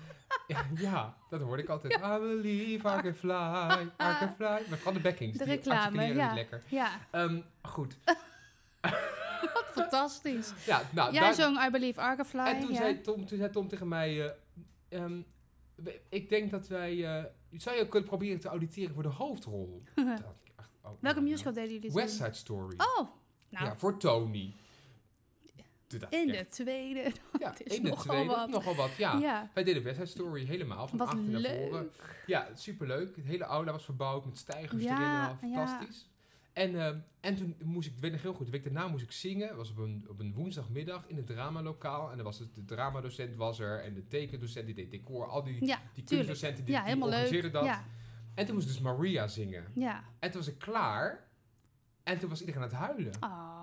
Ja, dat hoorde ik altijd. I believe I can fly, I can fly. Maar vooral de backings, De die reclame, articuleren ja. niet lekker. Ja, Ehm, goed, wat fantastisch. ja, nou, Jij daar- zong I Believe Arcafly. en toen, ja. zei Tom, toen zei Tom tegen mij, eh, ehm, ik denk dat wij, eh, zou je kunnen proberen te auditeren voor de hoofdrol? Oh, Welke musical deden jullie West? Side Story. Oh, nou, Ja, voor Tony. In de echt, tweede. ja, is de nogal tweede, wat. nogal wat, ja. Ja, Wij deden West Side Story helemaal, van wat achter naar voren. leuk. Ja, superleuk. Het hele aula was verbouwd met stijgers Ja, erin. Fantastisch. En, ehm, en toen moest ik, ik weet nog heel goed, de week daarna moest ik zingen. Was op een, op een woensdagmiddag in het dramalokaal. En er was het, de dramadocent was er en de tekendocent die deed decor. Al die, Ja, die kunstdocenten die, Ja, die leuk. organiseerden dat. Ja, En toen moest dus Maria zingen. ja. En toen was ik klaar. En toen was iedereen aan het huilen. Ah,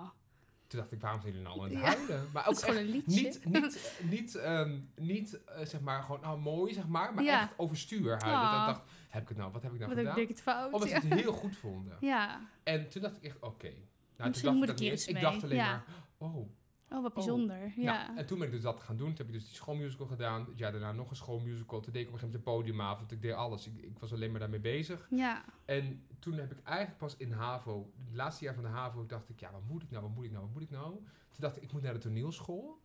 Toen dacht ik, waarom zijn jullie nou aan het Ja. huilen? Maar ook gewoon echt een liedje. niet, niet, niet, ehm, niet eh, zeg maar gewoon nou, mooi, zeg maar. Maar Ja. echt overstuur huilen. Dat Ah. ik dacht, heb ik het nou, wat heb ik nou wat heb gedaan? ik het fout. Omdat ze ja. het heel goed vonden. ja. En toen dacht ik echt, oké. Nou, toen Misschien dacht moet ik ik eens eens. Ik mee. dacht alleen maar, oh. Oh, wat bijzonder. Ja. Nou, en toen ben ik dus dat gaan doen. Toen heb ik dus die schoolmusical gedaan. Het jaar daarna nog een schoolmusical. Toen deed ik op een gegeven moment een podiumavond. Ik deed alles. Ik, ik was alleen maar daarmee bezig. ja. En toen heb ik eigenlijk pas in HAVO, het laatste jaar van de HAVO, dacht ik, ja, wat moet ik nou, wat moet ik nou, wat moet ik nou? Toen dacht ik, ik moet naar de toneelschool.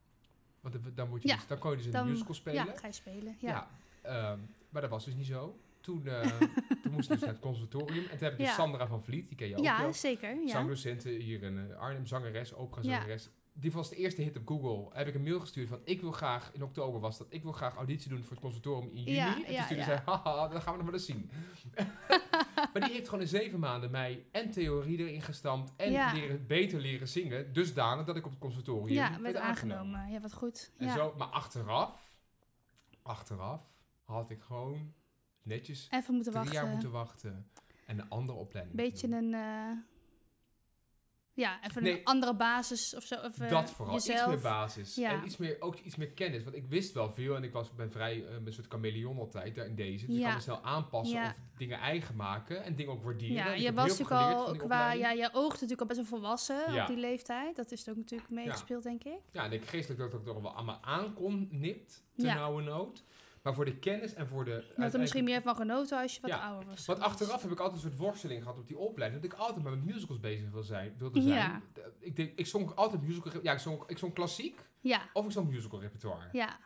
Want dan- word je Ja, dus, dan kon je dus Dan, een musical spelen. Ja, ga je spelen. Ja. Ja, ehm, maar dat was dus niet zo. Toen, eh, toen moest ik dus naar het conservatorium. En toen heb ik dus Ja. Sandra van Vliet, die ken je ook Ja, wel. zeker. Ja. Zangdocenten hier in eh, Arnhem, zangeres, opera Ja. zangeres. Die was de eerste hit op Google. Heb ik een mail gestuurd van, ik wil graag, in oktober was dat, ik wil graag auditie doen voor het conservatorium in juni. Ja, en toen ja, stuurde ja. zij, haha, dat gaan we nog wel eens zien. maar die heeft gewoon in zeven maanden mij en theorie erin gestampt en leren, beter leren zingen. Dusdanig dat ik op het conservatorium Ja, werd aangenomen. aangenomen. Ja, wat goed. En zo, maar achteraf, achteraf had ik gewoon netjes Even moeten drie wachten. jaar moeten wachten en een andere opleiding Beetje een... eh, Ja, even Nee. een andere basis of zo. Of, eh, dat vooral, Jezelf. iets meer basis. Ja. En iets meer, ook iets meer kennis. Want ik wist wel veel en ik was, ben vrij eh, een soort chameleon altijd daar in deze. Dus ik kan me snel aanpassen Ja. of dingen eigen maken en dingen ook waarderen. Ja, je was natuurlijk al qua, ja, je oogt natuurlijk al best wel volwassen op die leeftijd. Dat is ook natuurlijk meegespeeld, denk ik. Ja, en ik geestelijk dat ik toch wel allemaal aankon, nipt, ten nauwe nood. Maar voor de kennis en voor de... Je had er misschien meer van genoten als je wat Ja, ouder was. Want achteraf heb ik altijd een soort worsteling gehad op die opleiding. Dat ik altijd maar met musicals bezig wil zijn, wilde zijn. Ja. Ik, denk, ik zong altijd musical... Ja, ik zong, ik zong klassiek Ja, of ik zong musical repertoire. ja,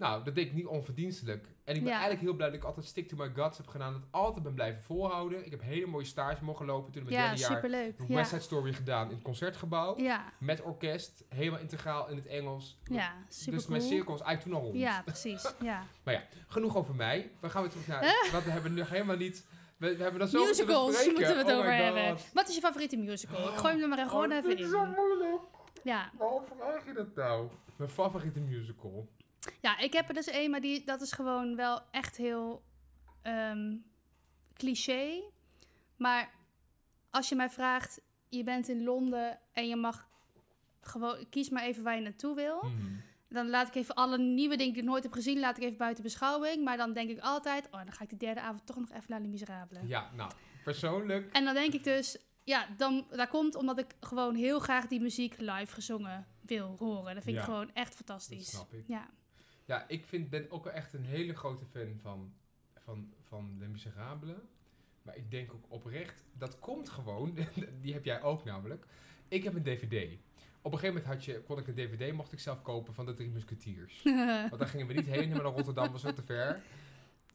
Nou, dat deed ik niet onverdienstelijk. En ik ben Ja. eigenlijk heel blij dat ik altijd stick to my guts heb gedaan. Dat altijd ben blijven volhouden. Ik heb hele mooie stages mogen lopen. Toen in mijn ja, derde jaar superleuk. een Ja. West Side Story gedaan in het concertgebouw. Ja, Met orkest, helemaal integraal in het Engels. ja, super dus mijn cirkel is eigenlijk toen al rond. Ja, precies. Ja. Genoeg over mij. We gaan weer terug naar... Want we hebben nu helemaal niet... We, we hebben dat zo Musicals moeten we het Oh over hebben. Wat is je favoriete musical? Ik gooi hem er maar gewoon Oh, even ik zo in. moeilijk. Ja. Waarom vraag je dat nou? Mijn favoriete musical. Ja, ik heb er dus een, maar die, dat is gewoon wel echt heel ehm, cliché. Maar als je mij vraagt, je bent in Londen en je mag gewoon, kies maar even waar je naartoe wil. Hmm. Dan laat ik even alle nieuwe dingen die ik nooit heb gezien, laat ik even buiten beschouwing. Maar dan denk ik altijd, oh, dan ga ik de derde avond toch nog even naar Les Miserables. Ja, nou, persoonlijk... En dan denk ik dus, ja, dan, dat komt omdat ik gewoon heel graag die muziek live gezongen wil horen. Dat vind ik gewoon echt Dat fantastisch. snap ik. Ja, Ja, ik vind, ben ook wel echt een hele grote fan van, van, van Les Miserables. Maar ik denk ook oprecht, dat komt gewoon, die heb jij ook namelijk. Ik heb een dvd. Op een gegeven moment had je, kon ik een dvd, mocht ik zelf kopen van de Drie Musketeers. Want daar gingen we niet heen, helemaal naar Rotterdam, was zo te ver.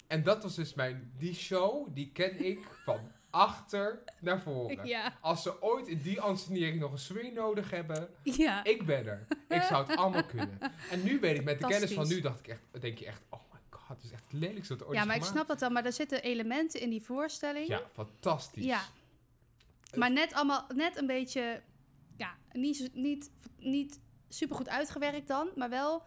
En dat was dus mijn, die show, die ken ik van achter naar voren. ja, Als ze ooit in die ansenering nog een swing nodig hebben, ja. ik ben er. Ik zou het allemaal kunnen. En nu weet ik, met de kennis van nu, dacht ik echt, denk je echt, oh my god, het is echt het lelijkste wat er ooit ja, maar ik snap dat wel. Maar er zitten elementen in die voorstelling. Ja, fantastisch. Ja. Maar net allemaal, net een beetje, ja, niet, niet, niet super goed uitgewerkt dan, maar wel,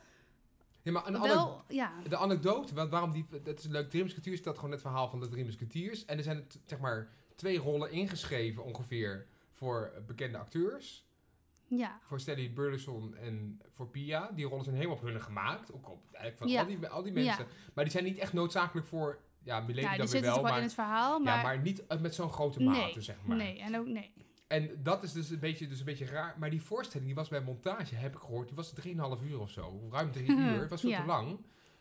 Ja, maar een anek- wel, ja. de anekdote, want waarom die, dat is leuk, Drie Musketeers staat gewoon het verhaal van de Drie Musketeers. En er zijn zeg maar twee rollen ingeschreven ongeveer voor bekende acteurs. Ja, Voor Stanley Burleson en voor Pia. Die rollen zijn helemaal op hun gemaakt. Ook op, eigenlijk van Ja. al, die, al die mensen. Maar die zijn niet echt noodzakelijk voor, ja, Milady ja die dan weer wel. Maar, in het verhaal, maar, ja, maar niet met zo'n grote Nee, mate, zeg maar. nee, en ook nee. En dat is dus een, beetje, dus een beetje raar. Maar die voorstelling, die was bij montage, heb ik gehoord, die was 3,5 uur of zo. Ruim drie uur. Het was veel Ja. te lang.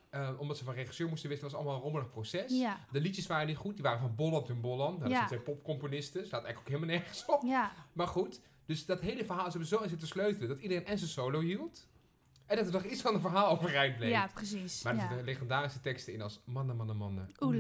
Eh, omdat ze van regisseur moesten wisten, was allemaal een rommelig proces. Ja, De liedjes waren niet goed. Die waren van Bolland en Bolland. Nou, dat Ja. zijn popcomponisten. Staat eigenlijk ook helemaal nergens op. ja, Maar goed. Dus dat hele verhaal, ze hebben zo in zitten sleutelen. Dat iedereen en zijn solo hield. En dat er nog iets van een verhaal overeind bleef. ja, precies. Maar er zitten legendarische teksten in als mannen, mannen, mannen. Oeh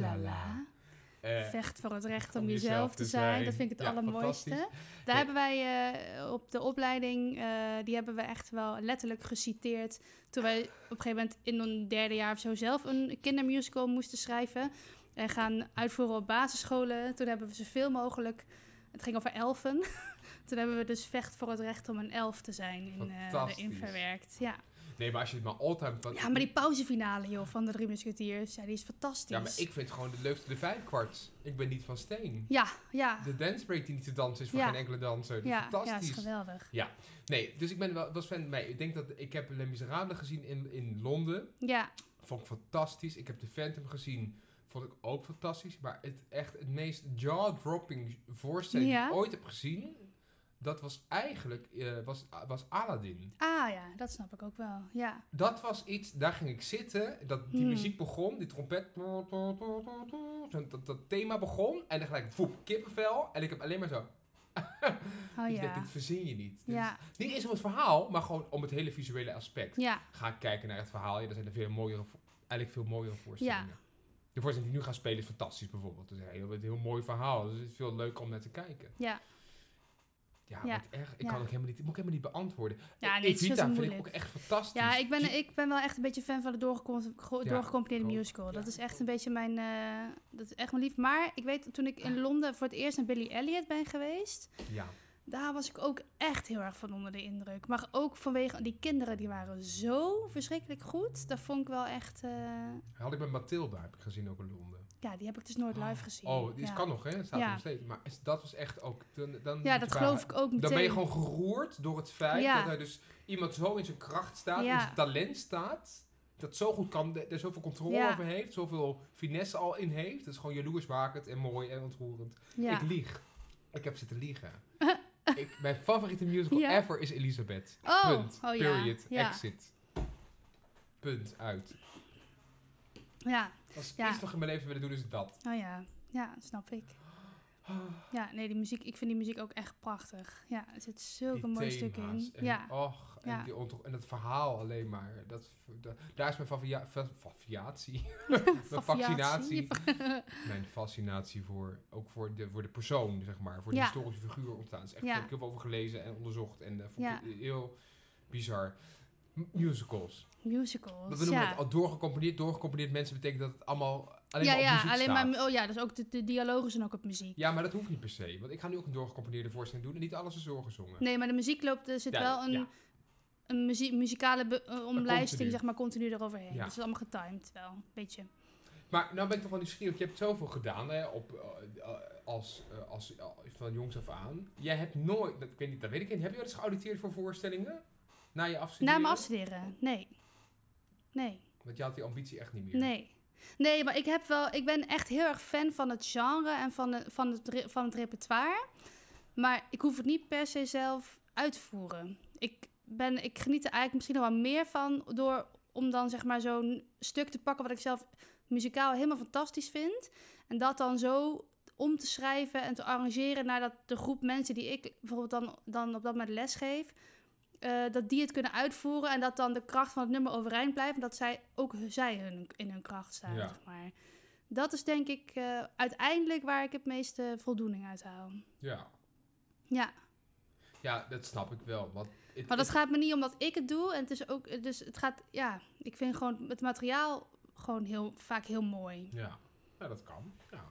Eh, Vecht voor het recht om, jezelf te zijn. Dat vind ik het Ja, allermooiste. Daar hebben wij eh, op de opleiding, eh, die hebben we echt wel letterlijk geciteerd. Toen wij op een gegeven moment in een derde jaar of zo zelf een kindermusical moesten schrijven. En gaan uitvoeren op basisscholen. Toen hebben we zoveel mogelijk, het ging over elfen. Toen hebben we dus Vecht voor het recht om een elf te zijn in, erin verwerkt. Ja. Nee, maar als je het maar all-time... wat- ja, maar die pauzefinale joh, van de Drie Musketeers, ja, die is fantastisch. Ja, maar ik vind gewoon de leukste de vijfkwart. Ik ben niet van steen. Ja, ja, De dance break die niet te dansen is voor Ja. geen enkele danser. Ja, ja, dat is fantastisch. geweldig. nee, dus ik ben wel was fan. Nee, ik denk dat ik heb Les Miserables gezien in, in Londen. Ja, Vond ik fantastisch. Ik heb The Phantom gezien. Vond ik ook fantastisch. Maar het echt het meest jaw-dropping voorstelling Ja. die ik ooit heb gezien. Dat was eigenlijk was, was Aladdin. ah ja, dat snap ik ook wel. Ja, Dat was iets, daar ging ik zitten. Dat, die Hmm. muziek begon, die trompet. Dat, dat, thema begon. En dan gelijk voep, kippenvel. En ik heb alleen maar zo. oh ik denk, ja. dit verzin je niet. Ja, niet eens om het verhaal, maar gewoon om het hele visuele aspect. ja, Ga ik kijken naar het verhaal. Ja, er zijn er veel mooiere, eigenlijk veel mooiere voorstellingen. De voorstelling die nu gaan spelen is fantastisch bijvoorbeeld. Het is een heel, een heel mooi verhaal. Dus het is veel leuker om naar te kijken. ja. Ja, Ja. Ik Ja. kan het helemaal niet, moet ik helemaal niet beantwoorden. Ja, nee, Evita te vind ik moeilijk. ook echt fantastisch. Ja, ik ben, ik ben wel echt een beetje fan van de doorgecom- ge- Ja, doorgecomponeerde ook. musical. Dat Ja. is echt een beetje mijn... eh, dat is echt mijn lief. Maar ik weet, toen ik in Londen voor het eerst naar Billy Elliot ben geweest... Ja. Daar was ik ook echt heel erg van onder de indruk. Maar ook vanwege die kinderen, die waren zo verschrikkelijk goed. Dat vond ik wel echt... eh, Had ik met Mathilda heb ik gezien ook in Londen. Ja, die heb ik dus nooit live gezien. Oh, die is, ja. kan nog, hè? Staat Ja. nog steeds. Maar is- dat was echt ook... Dan, dan Ja, dat geloof bij- ik ook meteen. Dan ben je gewoon geroerd door het feit Ja. dat er dus iemand zo in zijn kracht staat, in zijn talent staat, dat zo goed kan, er zoveel controle over heeft, zoveel finesse al in heeft. Dat is gewoon jaloersmakend en mooi en ontroerend. Ik lieg. Ik heb zitten liegen. ik, mijn favoriete musical ever is Elisabeth. Oh, Punt. oh. Period. Exit. Punt. Uit. Ja, Als ik Ja. iets nog in mijn leven willen doen, is het dat. oh ja. Ja, snap ik. Ja, nee, die muziek, ik vind die muziek ook echt prachtig. Ja, er zit zulke mooie stukken in. En, ja, Och, en, Ja. die en dat verhaal alleen maar. Dat, dat- daar is mijn favia- fa- faviatie. mijn vaccinatie. mijn fascinatie voor, ook voor de, voor de persoon, zeg maar. Voor de Ja. historische figuur ontstaan. Dus echt, Ja. daar heb ik heel veel over gelezen en onderzocht. En dat vond ik heel bizar. M- musicals. Musicals. We noemen ja. het al doorgecomponeerd. Doorgecomponeerd mensen betekent dat het allemaal alleen ja, maar op ja, muziek alleen staat. maar. Oh ja, dus ook de, de dialogen zijn ook op muziek. Ja, maar dat hoeft niet per se. Want ik ga nu ook een doorgecomponeerde voorstelling doen. En niet alles is doorgezongen. Nee, maar de muziek loopt, er zit Ja, wel een, een muzikale eh, omlijsting, zeg maar, continu eroverheen. Ja. Dat is allemaal getimed wel, een beetje. Maar nou ben ik toch wel nieuwsgierig. Je hebt zoveel gedaan hè, op, eh, als, eh, als, van jongs af aan. Jij hebt nooit, dat, ik weet niet, dat weet ik niet. Heb je wel eens geauditeerd voor voorstellingen? Na je afstuderen? Na mijn afstuderen, nee. Nee, Want je had die ambitie echt niet meer. nee. Nee, maar ik, heb wel, ik ben echt heel erg fan van het genre en van, de, van, het, van het repertoire. Maar ik hoef het niet per se zelf uit te voeren. Ik, ben, ik geniet er eigenlijk misschien nog wel meer van door om dan zeg maar zo'n stuk te pakken wat ik zelf muzikaal helemaal fantastisch vind. En dat dan zo om te schrijven en te arrangeren naar dat de groep mensen die ik bijvoorbeeld dan, dan op dat moment les geef, eh, dat die het kunnen uitvoeren en dat dan de kracht van het nummer overeind blijft en dat zij ook zij hun, in hun kracht staan. Ja. Zeg maar. Dat is denk ik eh, uiteindelijk waar ik het meeste voldoening uit haal. Ja. Ja, ja, dat snap ik wel. Want het, maar dat het- gaat me niet omdat ik het doe. En het is ook, dus het gaat, ja, ik vind gewoon het materiaal gewoon heel, vaak heel mooi. Ja. ja, dat kan. Ja.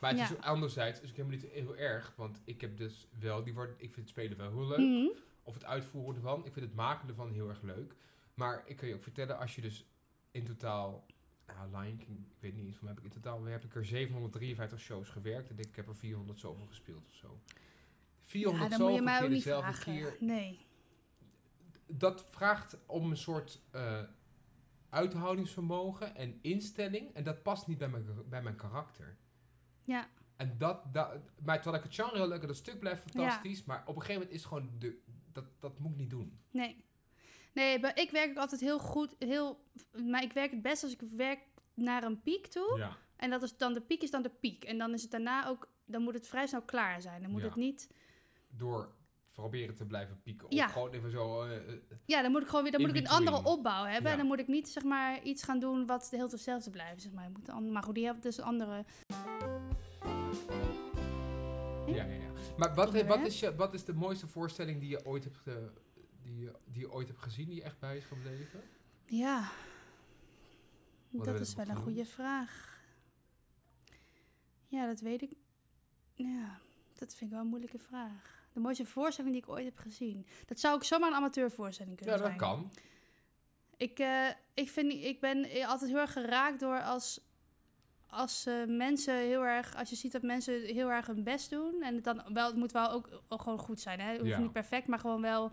Maar het Ja. is anderzijds is ook helemaal niet heel erg. Want ik heb dus wel, die wordt, ik vind het spelen wel heel leuk. Mhm. Of het uitvoeren ervan. Ik vind het maken ervan heel erg leuk. Maar ik kan je ook vertellen, als je dus in totaal... Nou, Lion King, ik weet niet, mij heb ik in totaal heb ik er 753 shows gewerkt. En ik heb er 400 zoveel gespeeld of zo. 400 Ja, dan moet je zoveel keer dezelfde vragen. keer. Nee. Dat vraagt om een soort eh, uithoudingsvermogen en instelling. En dat past niet bij mijn, bij mijn karakter. Ja, En dat, dat, maar terwijl ik het genre heel leuk en dat stuk blijft fantastisch. Maar op een gegeven moment is gewoon, de, dat, dat moet ik niet doen. nee. Nee, maar ik werk ook altijd heel goed, heel, maar ik werk het best als ik werk naar een piek toe. Ja. En dat is dan, de piek is dan de piek. En dan is het daarna ook, dan moet het vrij snel klaar zijn. Dan moet Ja. het niet, Door proberen te blijven pieken. Ja. Of gewoon even zo... eh, eh, ja, dan moet ik gewoon weer, dan moet ik een andere opbouw hebben. Ja. En dan moet ik niet, zeg maar, iets gaan doen wat de hele tijd hetzelfde blijft, zeg maar. Moet maar goed, die hebben dus andere... ja, ja, ja. Maar wat, wat, is je, wat is de mooiste voorstelling die je ooit hebt, die je, die je ooit hebt gezien, die je echt bij is gebleven? Ja, Wat dat is wel een goede vraag. Ja, dat weet ik. Ja, dat vind ik wel een moeilijke vraag. De mooiste voorstelling die ik ooit heb gezien. Dat zou ook zomaar een amateurvoorstelling kunnen Ja, dat zijn. kan. Ik, eh, ik, vind, ik ben altijd heel erg geraakt door als, als eh, mensen heel erg... Als je ziet dat mensen heel erg hun best doen. En het, dan wel, het moet wel ook, ook gewoon goed zijn. Hè? Het hoeft Ja. niet perfect, maar gewoon wel...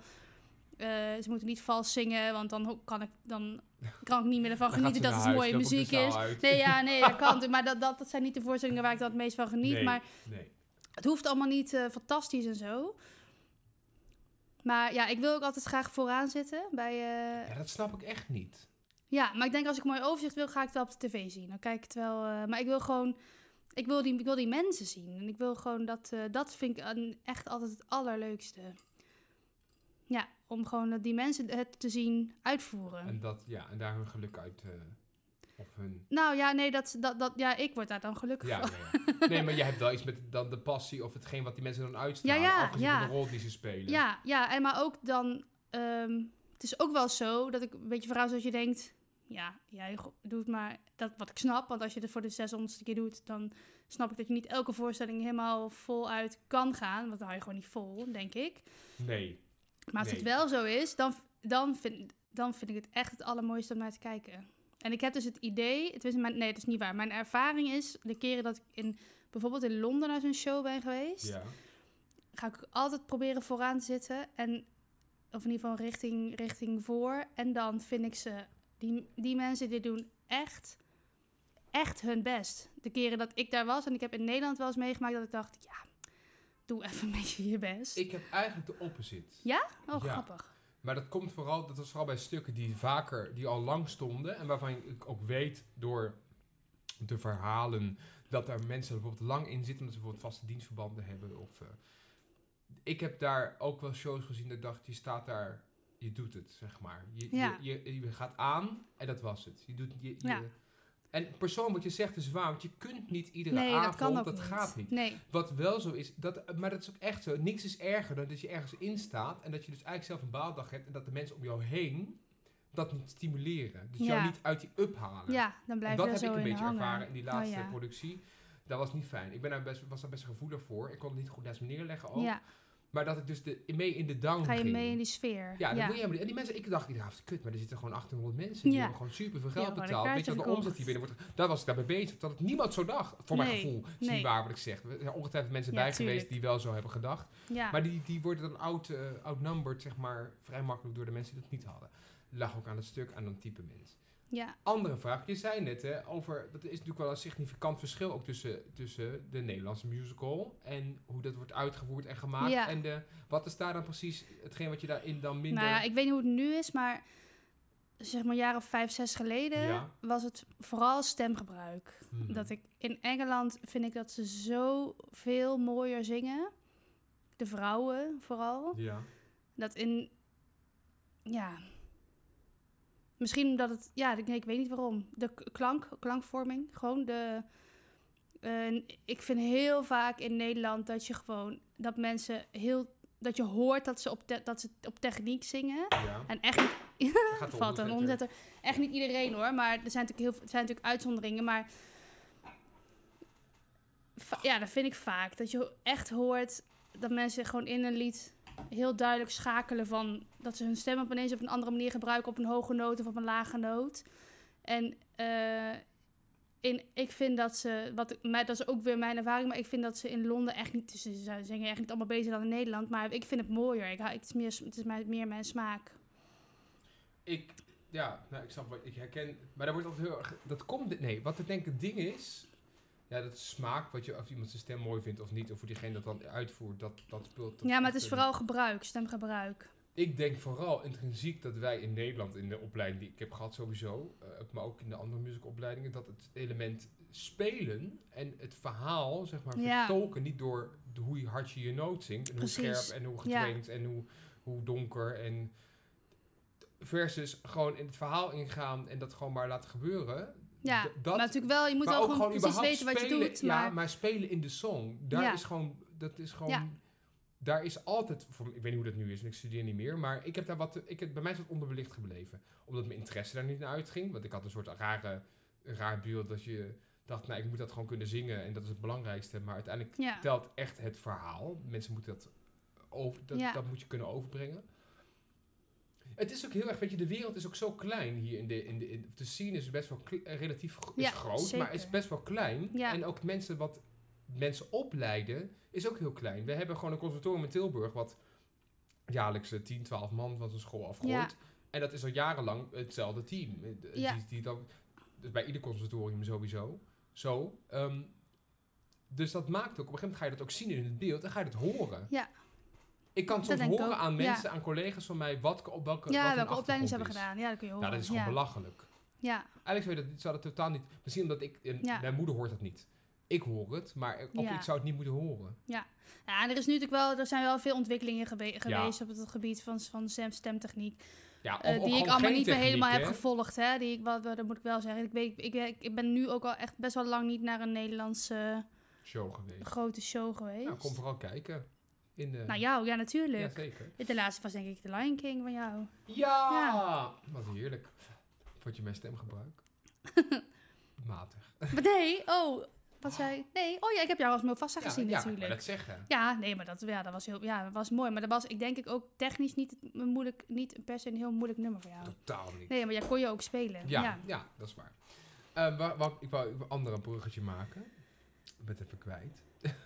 eh, ze moeten niet vals zingen, want dan kan ik, dan kan ik niet meer ervan genieten dat het huis, mooie muziek is. uit. Nee, ja, nee, dat kan. Maar dat, dat, dat zijn niet de voorstellingen waar ik dan het meest van geniet. Nee, Maar nee. het hoeft allemaal niet eh, fantastisch en zo. Maar ja, ik wil ook altijd graag vooraan zitten. Bij, Ja, dat snap ik echt niet. Ja, maar ik denk als ik een mooi overzicht wil, ga ik het wel op de tv zien. Dan kijk ik het wel. eh, maar ik wil gewoon. Ik wil, die, ik wil die mensen zien. En ik wil gewoon dat. eh, dat vind ik een- echt altijd het allerleukste. Ja, om gewoon dat die mensen het te zien uitvoeren. En, dat, ja, en daar hun geluk uit... eh, of hun... Nou ja, nee, dat, dat, dat, ja, ik word daar dan gelukkig Ja, van. ja, ja. Nee, maar jij hebt wel iets met dan de passie of hetgeen wat die mensen dan uitstralen. Ja, ja, afgezien ja. van de rol die ze spelen. Ja, ja, en maar ook dan. ehm, het is ook wel zo dat ik een beetje verhaal zoals je denkt. Ja, jij doet maar dat wat ik snap. Want als je het voor de 600ste keer doet, dan snap ik dat je niet elke voorstelling helemaal voluit kan gaan. Want dan hou je gewoon niet vol, denk ik. Nee. Maar als het wel zo is, dan, dan, vind, dan vind ik het echt het allermooiste om naar te kijken. En ik heb dus het idee, het is mijn, nee, het is niet waar. Mijn ervaring is, de keren dat ik in, bijvoorbeeld in Londen naar zo'n show ben geweest, Ja. ga ik altijd proberen vooraan te zitten. En, of in ieder geval richting, richting voor. En dan vind ik ze, die, die mensen die doen echt, echt hun best. De keren dat ik daar was, en ik heb in Nederland wel eens meegemaakt dat ik dacht, ja, doe even een beetje je best. Ik heb eigenlijk de opposite. Oh, Ja. grappig. Maar dat komt vooral, dat was vooral bij stukken die vaker, die al lang stonden. En waarvan ik ook weet door de verhalen dat daar mensen bijvoorbeeld lang in zitten. Omdat ze bijvoorbeeld vaste dienstverbanden hebben. Of, eh, ik heb daar ook wel shows gezien dat ik dacht, je staat daar, je doet het, zeg maar. Je, Ja. je, je, je gaat aan en dat was het. Je doet, je, Ja. En persoon wat je zegt is waar, want je kunt niet iedere Nee, avond, dat dat niet. gaat niet. Nee, Wat wel zo is, dat, maar dat is ook echt zo. Niks is erger dan dat je ergens in staat en dat je dus eigenlijk zelf een baaldag hebt en dat de mensen om jou heen dat niet stimuleren. Dus jou niet uit die up halen. ja, dan en blijf dat je heb ik een beetje hangen. ervaren in die laatste Oh, ja. productie. Dat was niet fijn. Ik ben daar best, was daar best gevoelig voor. Ik kon het niet goed naast me neerleggen ook. Ja, Maar dat ik dus de, mee in de down ga je ging. mee in die sfeer. Ja, dan ja. moet je helemaal. En die mensen, ik dacht, dacht, kut, maar er zitten gewoon 1800 mensen. Die Ja. hebben gewoon super veel geld betaald. Weet je wat de omzet die binnen wordt? Daar was ik daarbij bezig. Dat het niemand zo dacht, voor mijn gevoel. nee. niet waar wat ik zeg. Er zijn ongetwijfeld mensen Ja, bij tuurlijk. geweest die wel zo hebben gedacht. Ja. Maar die, die worden dan out, eh, outnumbered, zeg maar, vrij makkelijk door de mensen die dat niet hadden. Lag ook aan het stuk, aan een type mens. Ja. Andere vraag, je zei net hè, over, dat is natuurlijk wel een significant verschil ook tussen, tussen de Nederlandse musical en hoe dat wordt uitgevoerd en gemaakt. Ja. En de, wat is daar dan precies hetgeen wat je daarin dan minder... Nou ja, ik weet niet hoe het nu is, maar zeg maar een jaar of vijf, zes geleden Ja. was het vooral stemgebruik. Mhm. Dat ik in Engeland vind ik dat ze zo veel mooier zingen. De vrouwen vooral. Ja. Dat in, ja, misschien omdat het, ja, ik, nee, ik weet niet waarom. De klank, klankvorming, gewoon de. eh, ik vind heel vaak in Nederland dat je gewoon dat mensen heel dat je hoort dat ze op te- dat ze op techniek zingen ja. en echt niet valt een omzetter. Echt niet iedereen hoor, maar er zijn natuurlijk heel er zijn natuurlijk uitzonderingen, maar ja, dat vind ik vaak dat je echt hoort dat mensen gewoon in een lied heel duidelijk schakelen van dat ze hun stem op ineens op een andere manier gebruiken op een hoge noot of op een lage noot. En eh, in, ik vind dat ze, wat maar dat is ook weer mijn ervaring, maar ik vind dat ze in Londen echt niet, ze ze zingen echt niet allemaal beter dan in Nederland, maar ik vind het mooier. Ik, het is meer, het is meer mijn smaak. Ik, ja, nou, ik snap wat ik herken. Maar daar wordt altijd heel erg. Dat komt. Nee, wat ik denk het ding is. Ja, dat smaak, wat je, of iemand zijn stem mooi vindt of niet, of hoe diegene dat dan uitvoert, dat, dat speelt. dat Ja, maar het is vooral gebruik, stemgebruik. Ik denk vooral intrinsiek dat wij in Nederland, in de opleiding die ik heb gehad sowieso, eh, maar ook in de andere musicopleidingen, dat het element spelen en het verhaal, zeg maar, Ja. vertolken, niet door de, hoe hard je je noot zingt, en hoe scherp en hoe Ja. getrainde en hoe, hoe donker en versus gewoon in het verhaal ingaan en dat gewoon maar laten gebeuren. Ja, dat, maar natuurlijk wel, je moet maar wel ook gewoon precies weten wat je doet. Ja, Maar maar spelen in de song, daar Ja. is gewoon, dat is gewoon. Daar is altijd, voor, ik weet niet hoe dat nu is, en ik studeer niet meer, maar ik heb daar wat, ik heb, bij mij is wat onderbelicht gebleven, omdat mijn interesse daar niet naar uitging, want ik had een soort rare, raar beeld dat je dacht, nou, ik moet dat gewoon kunnen zingen en dat is het belangrijkste, maar uiteindelijk ja, telt echt het verhaal. Mensen moeten dat over, dat, Ja. dat moet je kunnen overbrengen. Het is ook heel erg, weet je, de wereld is ook zo klein hier in de, in de, in, de scene is best wel relatief is Ja, groot, zeker. maar is best wel klein. Ja. En ook mensen wat mensen opleiden is ook heel klein. We hebben gewoon een conservatorium in Tilburg wat jaarlijks eh, 10, 12 man van zijn school afgooit. Ja. En dat is al jarenlang hetzelfde team. Eh, Ja. Die, die dan, dus bij ieder conservatorium sowieso. Zo. ehm, dus dat maakt ook, op een gegeven moment ga je dat ook zien in het beeld en ga je dat horen. Ja. Ik kan soms horen aan ja. mensen, aan collega's van mij, wat, op welke, ja wat welke opleiding ze hebben gedaan. Ja, dat kun je horen. Nou, dat is gewoon belachelijk. Ja, Eigenlijk zou je dat, zou dat totaal niet... Misschien omdat ik... en. Mijn moeder hoort dat niet. Ik hoor het, maar Ja. ik zou het niet moeten horen. ja, en er, is nu natuurlijk wel, er zijn wel veel ontwikkelingen gebe- geweest op het gebied van, van stem- stemtechniek. Ja, of, eh, of die ik allemaal niet meer helemaal heb gevolgd. Hè? Die ik, wat, dat moet ik wel zeggen. Ik, weet, ik, ik, ik ben nu ook al echt best wel lang niet naar een Nederlandse Show geweest. grote show geweest. Nou, kom vooral kijken. In de... Nou, jou, ja, natuurlijk. Ja, zeker. De laatste was denk ik The Lion King van jou. Ja! Ja. Wat heerlijk. Vond je mijn stemgebruik? Matig. Maar nee, oh, Wat zei Nee, oh ja, ik heb jou als Mufasa gezien ja, natuurlijk. maar dat zeggen. Ja, nee, maar dat, ja, dat, was heel, ja, dat was mooi. Maar dat was, ik denk ik, ook technisch niet, een moeilijk, niet per se een heel moeilijk nummer voor jou. Totaal niet. Nee, maar jij kon je ook spelen. Ja, Ja. ja. dat is waar. Wa- wa- ik wou een ander bruggetje maken. Ik ben het even kwijt.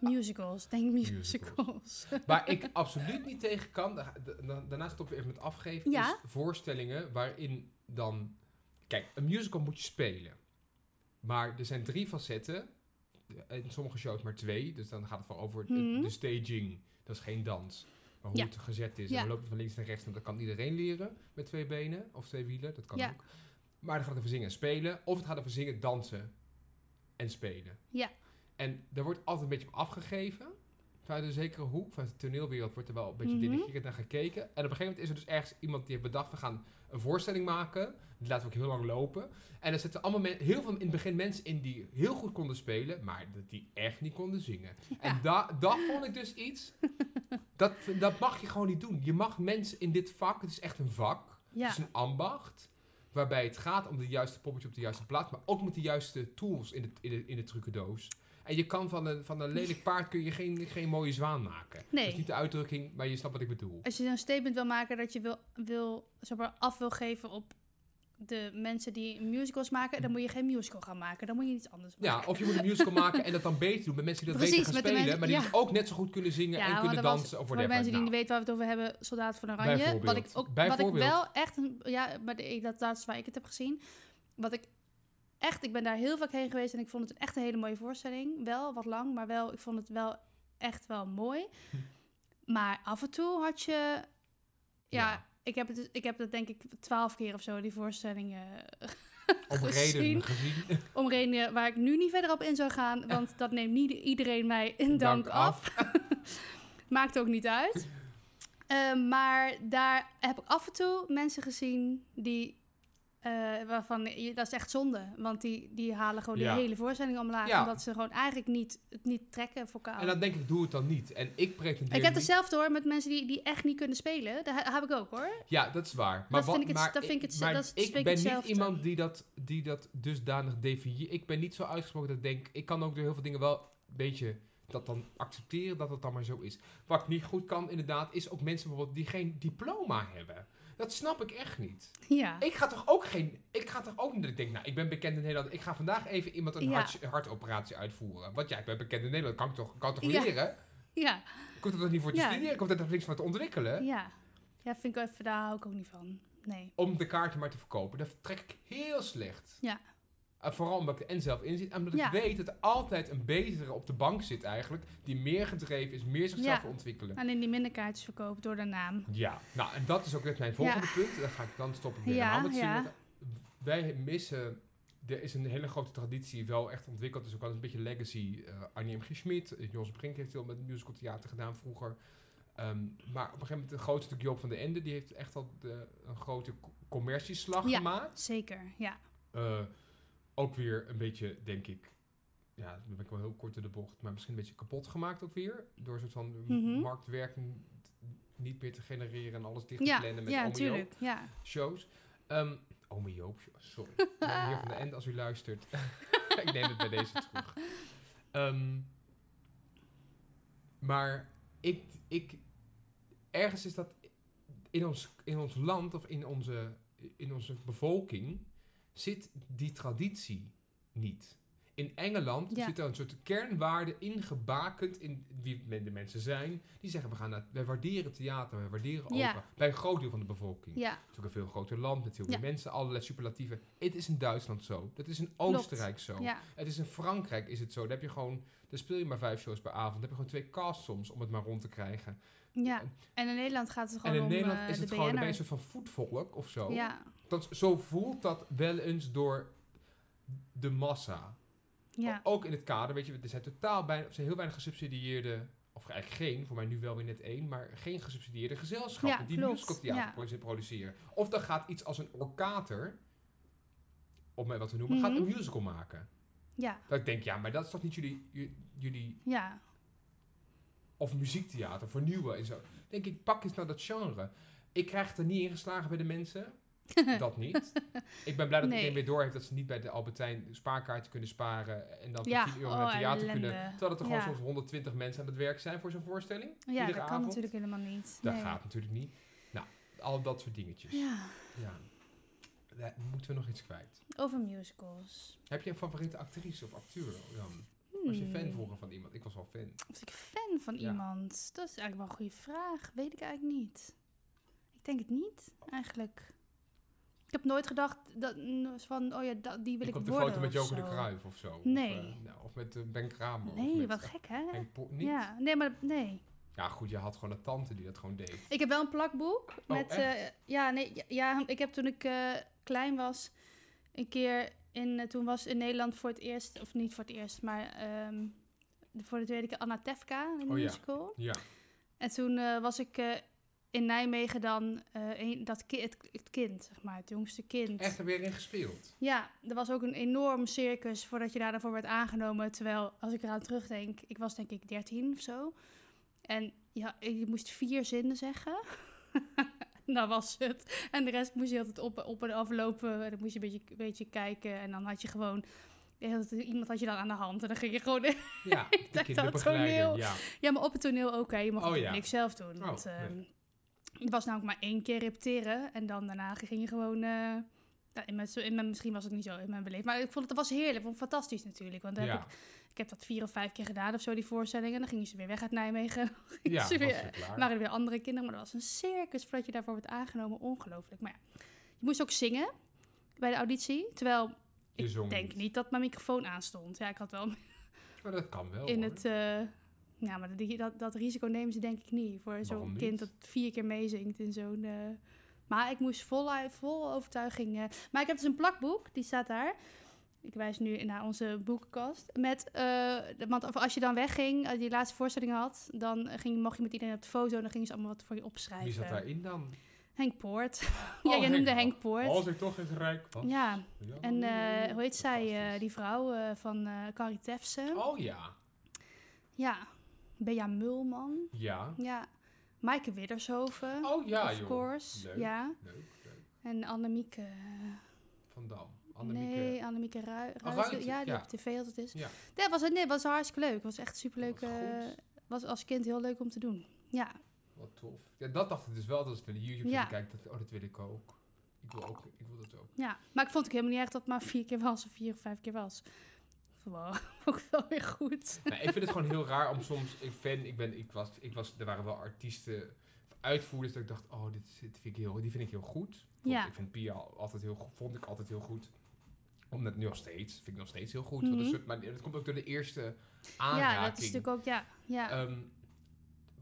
Musicals, denk Musicals. musicals. Waar ik absoluut niet tegen kan, da- da- daarna stoppen we even met afgeven, Ja. is voorstellingen waarin dan... Kijk, een musical moet je spelen. Maar er zijn drie facetten. In sommige shows maar twee. Dus dan gaat het vooral over de- Mhm. de staging. Dat is geen dans. Maar hoe Ja. het gezet is. Ja. En dan loop je van links naar rechts. En dat kan iedereen leren met twee benen. Of twee wielen. Dat kan Ja. ook. Maar dan gaat het over zingen en spelen. Of het gaat over zingen, dansen en spelen. Ja. En daar wordt altijd een beetje op afgegeven. Vanuit een zekere hoek, vanuit de toneelwereld, wordt er wel een beetje Mhm. denigrerend naar gekeken. En op een gegeven moment is er dus ergens iemand die heeft bedacht, we gaan een voorstelling maken. Die laten we ook heel lang lopen. En er zitten allemaal heel veel in het begin mensen in die heel goed konden spelen, maar dat die echt niet konden zingen. En da dat vond ik dus iets, dat, dat mag je gewoon niet doen. Je mag mensen in dit vak, het is echt een vak, Ja, het is een ambacht. Waarbij het gaat om de juiste poppetje op de juiste plaats. Maar ook met de juiste tools in de, in de, in de trucendoos. En je kan van een, van een lelijk paard kun je geen, geen mooie zwaan maken. Nee. Dat is niet de uitdrukking, maar je snapt wat ik bedoel. als je een statement wil maken dat je wil, wil, zeg maar, af wil geven op de mensen die musicals maken, dan moet je geen musical gaan maken. Dan moet je iets anders maken. Ja, of je moet een musical maken en dat dan beter doen met mensen die dat Precies, beter gaan spelen. mensen- maar die ja. dus ook net zo goed kunnen zingen Ja, en kunnen er was- dansen of Voor de mensen die Nou, niet weten waar we het over hebben, Soldaat van Oranje. Wat ik ook, wat ik wel echt, een, ja, maar de, dat, dat is waar ik het heb gezien. Wat ik echt, ik ben daar heel vaak heen geweest en ik vond het echt een hele mooie voorstelling. Wel wat lang, maar wel, ik vond het wel echt wel mooi. Hm. Maar af en toe had je, ja, Ja. Ik, heb het, dus- ik heb het denk ik twaalf keer of zo, die voorstelling, eh, om gezien. om redenen waar ik nu niet verder op in zou gaan, want dat neemt niet iedereen mij in dank, Dank af. Maakt ook niet uit. Eh, maar daar heb ik af en toe mensen gezien die. Eh, waarvan dat is echt zonde. Want die, die halen gewoon Ja. de hele voorstelling omlaag. Ja. Omdat ze gewoon eigenlijk niet, het niet trekken vocaal. En dan denk ik, doe het dan niet. En ik pretendeer ik heb hetzelfde hoor met mensen die, die echt niet kunnen spelen. Dat he- heb ik ook hoor. Ja, dat is waar. Maar Dat wat- vind ik het- maar dat vind ik het- maar dat is- ik ben niet iemand die dat, die dat dusdanig definieert. Ik ben niet zo uitgesproken dat ik denk... Ik kan ook door heel veel dingen wel een beetje dat dan accepteren dat het dan maar zo is. Wat ik niet goed kan inderdaad, is ook mensen bijvoorbeeld die geen diploma hebben. Dat snap ik echt niet. Ja. Ik ga toch ook geen... Ik ga toch ook niet dat ik denk, nou, ik ben bekend in Nederland. Ik ga vandaag even iemand een Ja. hart, hartoperatie uitvoeren. Want ja, ik ben bekend in Nederland. Kan ik toch, kan toch Ja. leren? Ja. Er toch niet voor te studeren? Ik hoef er toch niks van te ontwikkelen? Ja. Ja, vind ik even, daar hou ik ook niet van. Nee. om de kaarten maar te verkopen. Dat trek ik heel slecht. Ja. En vooral omdat ik er en zelf in zit. En omdat Ja. ik weet dat er altijd een betere op de bank zit eigenlijk. Die meer gedreven is, meer zichzelf Ja. wil ontwikkelen. Alleen die minder kaartjes verkoopt door de naam. Ja, nou en dat is ook net mijn volgende punt. Daar ga ik dan stoppen met Ja, ja. zeggen. Wij missen... Er is een hele grote traditie wel echt ontwikkeld. Dus ook wel een beetje legacy. eh Annie M. G. Schmid, eh, Jos Brink heeft veel met musical theater gedaan vroeger. Ehm, maar op een gegeven moment de grote stuk Joop van de Ende. Die heeft echt al de, een grote co- commercieslag Ja. gemaakt. Zeker, ja. Eh, ook weer een beetje, denk ik, ja, dan ben ik wel heel kort in de bocht, maar misschien een beetje kapot gemaakt ook weer. Door een soort van Mhm. marktwerking niet meer te genereren en alles dicht te Ja, plannen met ja, tuurlijk. Ja. shows. Ehm Ome Joop, sorry. Meneer van de End, als u luistert. ik neem het bij deze terug. Ehm, maar ik, ik, ergens is dat in ons, in ons land of in onze, in onze bevolking zit die traditie niet. In Engeland Ja. zit er een soort kernwaarde ingebakend in wie de mensen zijn. Die zeggen, we gaan naar, wij waarderen theater, wij waarderen Ja. opera. Bij een groot deel van de bevolking. Ja, Het is ook een veel groter land met veel meer mensen, allerlei superlatieven. Het is in Duitsland zo. Dat is in Oostenrijk zo. ja. Het is in Frankrijk is het zo. Daar heb je gewoon, daar speel je maar vijf shows per avond. Dan heb je gewoon twee casts soms om het maar rond te krijgen. ja. En in Nederland gaat het En gewoon in om Nederland eh, is het gewoon een BN'er. beetje een soort van voetvolk of zo. Ja, Dat, zo voelt dat wel eens door de massa. Ja. Ook in het kader, weet je, er zijn totaal bijna, er zijn heel weinig gesubsidieerde, of eigenlijk geen, voor mij nu wel weer net één, maar geen gesubsidieerde gezelschappen Ja, die musicaltheater Ja. produ- produceren. Of dan gaat iets als een orkater, om wat te noemen, gaat Mhm. een musical maken. Ja, Dat ik denk, ja, maar dat is toch niet jullie, jullie ja. of muziektheater, vernieuwen en zo. Denk ik, pak eens naar dat genre. Ik krijg het er niet ingeslagen bij de mensen. dat niet. Ik ben blij dat Nee. iedereen weer door heeft dat ze niet bij de Albertijn spaarkaarten kunnen sparen en dan voor Ja, 10 euro oh, naar het theater ellende. kunnen. Terwijl er gewoon Ja. soms 120 mensen aan het werk zijn voor zo'n voorstelling. Ja, iedere dat kan natuurlijk helemaal niet. Dat Nee. gaat natuurlijk niet. Nou, al dat soort dingetjes. Ja, Ja. Ja, moeten we nog iets kwijt? over musicals. Heb je een favoriete actrice of acteur dan? Was je fan Hmm. vroeger van iemand? Ik was wel fan. Was ik fan van iemand? Dat is eigenlijk wel een goede vraag. Weet ik eigenlijk niet. Ik denk het niet, eigenlijk. Ik heb nooit gedacht dat, van, oh ja, dat, die wil ik, ik op de foto met Joker de. Cruijff of zo. Nee. Of, eh, nou, of met eh, Ben Kramer. Nee, met, wat gek, hè? Niet? Ja, nee, maar nee. Ja, goed, je had gewoon een tante die dat gewoon deed. Ik heb wel een plakboek met. Oh, echt? eh, ja, nee, ja, ja, ik heb toen ik klein was, een keer in. toen was in Nederland voor het eerst, of niet voor het eerst, maar de- voor de tweede keer Anna Tefka, een Oh, ja. musical. Ja. En toen was ik in Nijmegen dan eh, een, dat ki het, het kind, zeg maar, het jongste kind. Echt er weer in gespeeld. Ja, er was ook een enorm circus voordat je daar daarvoor werd aangenomen. Terwijl, als ik eraan terugdenk, ik was denk ik 13 of zo. En ja, je moest vier zinnen zeggen. dat was het. En de rest moest je altijd op, op en aflopen. En dan moest je een beetje, een beetje kijken. En dan had je gewoon... Iemand had je dan aan de hand. En dan ging je gewoon... Ja, de dat kinderbegeleider. toneel. Ja. Ja, maar op het toneel ook, hè. Je mocht Oh, ja. niks zelf doen. Oh, Want, nee. ehm, het was namelijk maar één keer repeteren. En dan daarna ging je gewoon... eh, nou, in mijn, in mijn, misschien was het niet zo in mijn beleving. Maar ik vond het, was heerlijk. Ik vond het fantastisch natuurlijk. Want heb ik, ik heb dat vier of vijf keer gedaan of zo, die voorstelling. En dan gingen ze weer weg uit Nijmegen. Ja ze weer, waren er weer andere kinderen. Maar dat was een circus voordat je daarvoor werd aangenomen. Ongelooflijk. Maar ja, je moest ook zingen bij de auditie. Terwijl ik denk niet. niet dat mijn microfoon aanstond. Ja, ik had wel Maar dat kan wel, in hoor. het... eh, ja, maar die, dat, dat risico nemen ze denk ik niet. Voor zo'n kind dat vier keer meezingt in zo'n... eh, maar ik moest vol, vol overtuiging... eh, maar ik heb dus een plakboek, die staat daar. Ik wijs nu naar onze boekenkast. Met, eh, want als je dan wegging, als je die laatste voorstelling had... dan ging, mocht je met iedereen op de foto en dan gingen ze allemaal wat voor je opschrijven. Wie zat daarin dan? Henk Poort. Oh, ja, jij noemde Henk. Poort. Als ik toch eens rijk was. Ja, Ja, en hoe heet zij, die vrouw van Carrie Tefse? Oh ja. Ja, Bea Mulman. Ja. Ja, Maaike Widdershoven. Oh ja, of joh. course. Leuk, Ja. Leuk, leuk. En Annemieke... Van Dam. Annemieke. Nee, Annemieke Oh, Ruijs- Ja, die ja. op tv altijd is. Ja. Dat was, nee, was hartstikke leuk. was echt superleuk. Was eh, was als kind heel leuk om te doen. Ja, Wat tof. Ja, dat dacht ik dus wel als ik naar de YouTube Ja. ja. kijk. Dat, oh, dat wil ik ook. Ik wil ook. Ik wil dat ook. ja. Maar ik vond het helemaal niet echt dat het maar vier keer was of vier of vijf keer was. Wow, ook wel weer goed. Nee, ik vind het gewoon heel raar om soms. Ik fan, ik ben, ik was, ik was, er waren wel artiesten, uitvoerders dat ik dacht, oh, dit, dit vind ik heel, die vind ik heel goed. Ja. Ik vind Pia altijd heel, vond ik altijd heel goed. Omdat nu nog steeds, vind ik nog steeds heel goed. Een soort, maar dat komt ook door de eerste Ja, aanraking. dat is natuurlijk ook, ja. ja. Ehm,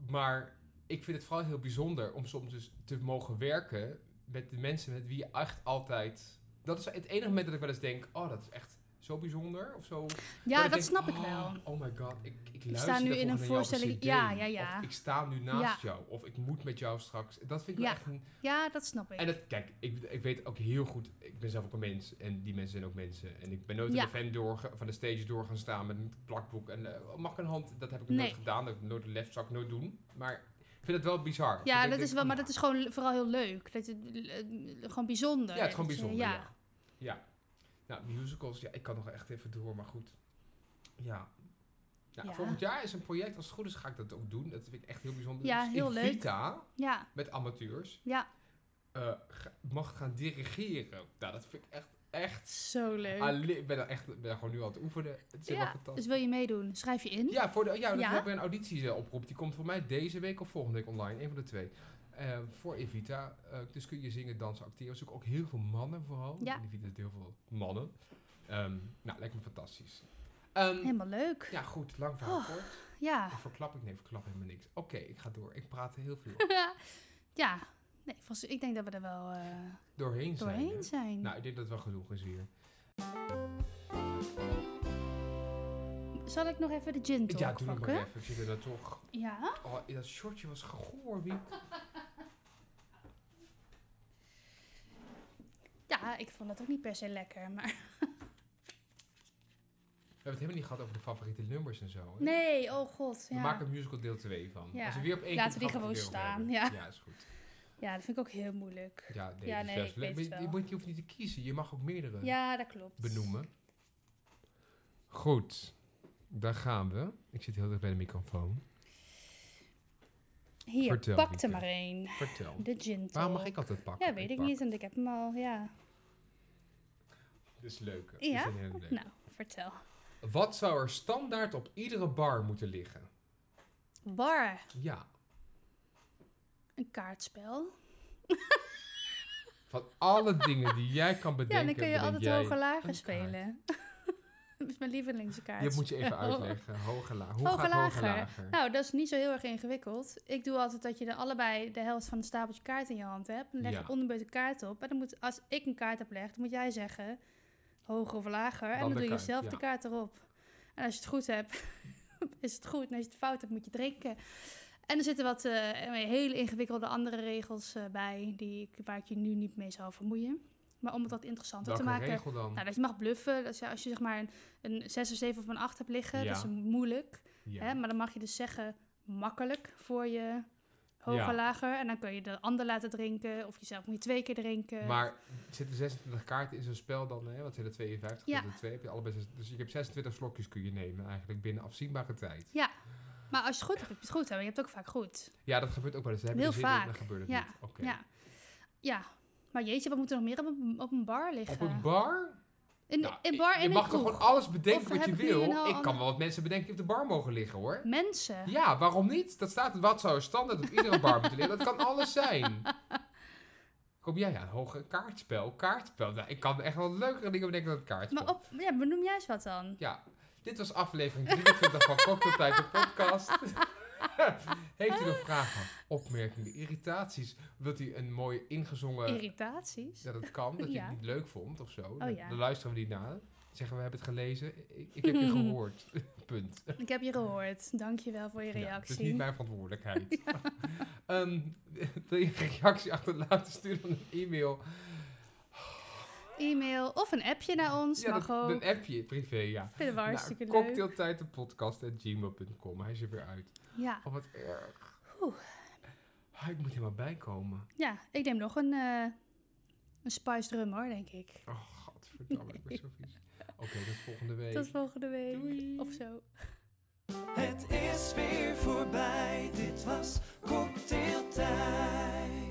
maar ik vind het vooral heel bijzonder om soms dus te mogen werken met de mensen met wie je echt altijd. Dat is het enige moment dat ik wel eens denk, oh, dat is echt zo bijzonder of zo. ja, ik dat denk, snap ik oh, wel. Oh my god, ik, ik, sta luister nu in een voorstelling- ja, ja, ja. Of ik sta nu naast Ja. jou. Of ik moet met jou straks. Dat vind ik Ja. echt een... Ja, dat snap ik. En dat, kijk, ik, ik weet ook heel goed... Ik ben zelf ook een mens. En die mensen zijn ook mensen. En ik ben nooit Ja. de fan door, van de stage door gaan staan met een plakboek. En eh, mag ik een hand? Dat heb ik Nee. nooit gedaan. Dat heb ik nooit de left zou ik nooit doen. Maar ik vind het wel bizar. ja, Ik dat denk, is wel, oh, maar dat is gewoon vooral heel leuk. Dat het, eh, gewoon bijzonder. Ja, het is gewoon bijzonder, ja. ja. Nou, musicals, ja, ik kan nog echt even door, maar goed. Ja. Ja. Volgend jaar is een project, als het goed is ga ik dat ook doen. Dat vind ik echt heel bijzonder. Ja, Dus heel leuk. Evita, Ja, met amateurs, ja, eh, mag gaan dirigeren. Nou, dat vind ik echt, echt... zo leuk. ik ben er echt ben er gewoon nu aan het oefenen. Het is Ja, fantastisch. dus wil je meedoen? Schrijf je in. Ja, voor de, ja, Ja? we hebben een auditieoproep. Die komt voor mij deze week of volgende week online. Een van de twee. Eh, voor Evita. Eh, dus kun je zingen, dansen, acteren. Er zoeken ook heel veel mannen vooral. Ja. In Evita zitten heel veel mannen. Ehm, nou, lijkt me fantastisch. Ehm, Helemaal leuk. ja, goed. Lang verhaal Oh. kort. Ja. Of verklap ik? Nee, verklap helemaal niks. Oké, ik ga door. Ik praat heel veel. ja. Nee, volgens- ik denk dat we er wel eh, Doorheen zijn. doorheen zijn. Nou, ik denk dat het wel genoeg is hier. Zal ik nog even de gin talk ja, doe nog pakken? maar even. Ik zit er dan toch... Ja. Oh, dat shortje was gehoor, wie? Ja, ik vond dat ook niet per se lekker, maar... We hebben het helemaal niet gehad over de favoriete nummers en zo. hè? Nee, oh god. We Ja. maken een musical deel 2 van. Ja. Als we weer op één Laten we die we gewoon staan, ja. Ja, is goed. Ja, dat vind ik ook heel moeilijk. Ja, nee, Ja, dat is nee, best ik leuk. je, moet, je hoeft niet te kiezen. Je mag ook meerdere Ja, dat klopt. benoemen. Goed, daar gaan we. Ik zit heel dicht bij de microfoon. Hier, Vertel, pak er maar één. Vertel. De gin Waarom mag ik altijd pakken? Ja, weet ik niet, want ik heb hem al, ja. Dit is leuk. Dit Ja? is een hele leuke. Nou, vertel. Wat zou er standaard op iedere bar moeten liggen? Bar, Ja, een kaartspel. van alle dingen die jij kan bedenken. Ja, dan kun je altijd hoger lager een spelen. Dat is mijn lievelingskaart. Dit moet je even uitleggen. Hoger lager. Hoe Hoger gaat hoger lager. lager? Nou, dat is niet zo heel erg ingewikkeld. Ik doe altijd dat je dan allebei de helft van een stapeltje kaart in je hand hebt. Dan leg je Ja. onderbeurt een kaart op. En dan moet, als ik een kaart heb dan moet jij zeggen hoger of lager. en Dan de doe je zelf ja. de kaart erop. En als je het goed hebt, is het goed. En als je het fout hebt, moet je drinken. En er zitten wat eh, hele ingewikkelde andere regels eh, bij, die ik, waar ik je nu niet mee zou vermoeien. Maar om het wat interessanter Welke te maken. regel dan? Nou, dat je mag bluffen. Dat is, ja, als je zeg maar een, een 6 of 7 of een 8 hebt liggen, Ja. dat is moeilijk. ja. Hè? Maar dan mag je dus zeggen makkelijk voor je hoger, Ja. lager. En dan kun je de ander laten drinken. Of jezelf moet je twee keer drinken. Maar zitten 26 kaarten in zo'n spel dan, hè? wat zijn er 52? Ja. Ja. Twee, heb je allebei zes- dus je hebt 26 slokjes kun je nemen eigenlijk binnen afzienbare tijd. Maar als je het goed hebt, heb je het goed. Hè? Maar je hebt het ook vaak goed. Ja, dat gebeurt ook wel eens. Je Heel in, vaak. Dan gebeurt het Ja, niet. Ja. ja. Maar jeetje, wat moet er nog meer op een, op een bar liggen? Op een bar? In, Nou, in bar je in mag toch gewoon alles bedenken Of wat je wil? Ik kan wel wat mensen bedenken die op de bar mogen liggen hoor. Mensen. Ja, waarom niet? Dat staat, wat zou standaard op iedere bar moeten liggen? Dat kan alles zijn. Kom jij aan? Hoge kaartspel, kaartspel. Nou, ik kan echt wel leukere dingen bedenken dan het kaartspel. Maar op, ja, benoem eens wat dan? Ja, dit was aflevering 23 van Cocktailtijd, de podcast. Heeft u nog vragen, opmerkingen, irritaties? Wilt u een mooi ingezongen... Irritaties? dat het kan, dat je Ja. het niet leuk vond of zo. dan, ja. dan luisteren we niet naar. Zeggen we hebben het gelezen. Ik, ik heb je gehoord. Punt. Ik heb je gehoord. Dankjewel voor je Ja, reactie. het is niet mijn verantwoordelijkheid. Ehm, wil je een reactie achterlaten? Stuur dan een e-mail. E-mail of een appje naar ons. Ja, mag dat, ook. een appje, privé, ja. Vinden we hartstikke nou, leuk. cocktailtijd, de podcast, gmail.com. Hij is er weer uit. Ja. Oh, wat erg. Oeh. Ah, ik moet helemaal bijkomen. Ja, ik neem nog een, uh, een spice drum hoor, denk ik. Oh, godverdamme, ik ben zo vies. Oké, okay, tot volgende week. Tot volgende week. Doei. Of zo. Het is weer voorbij, dit was Cocktailtijd.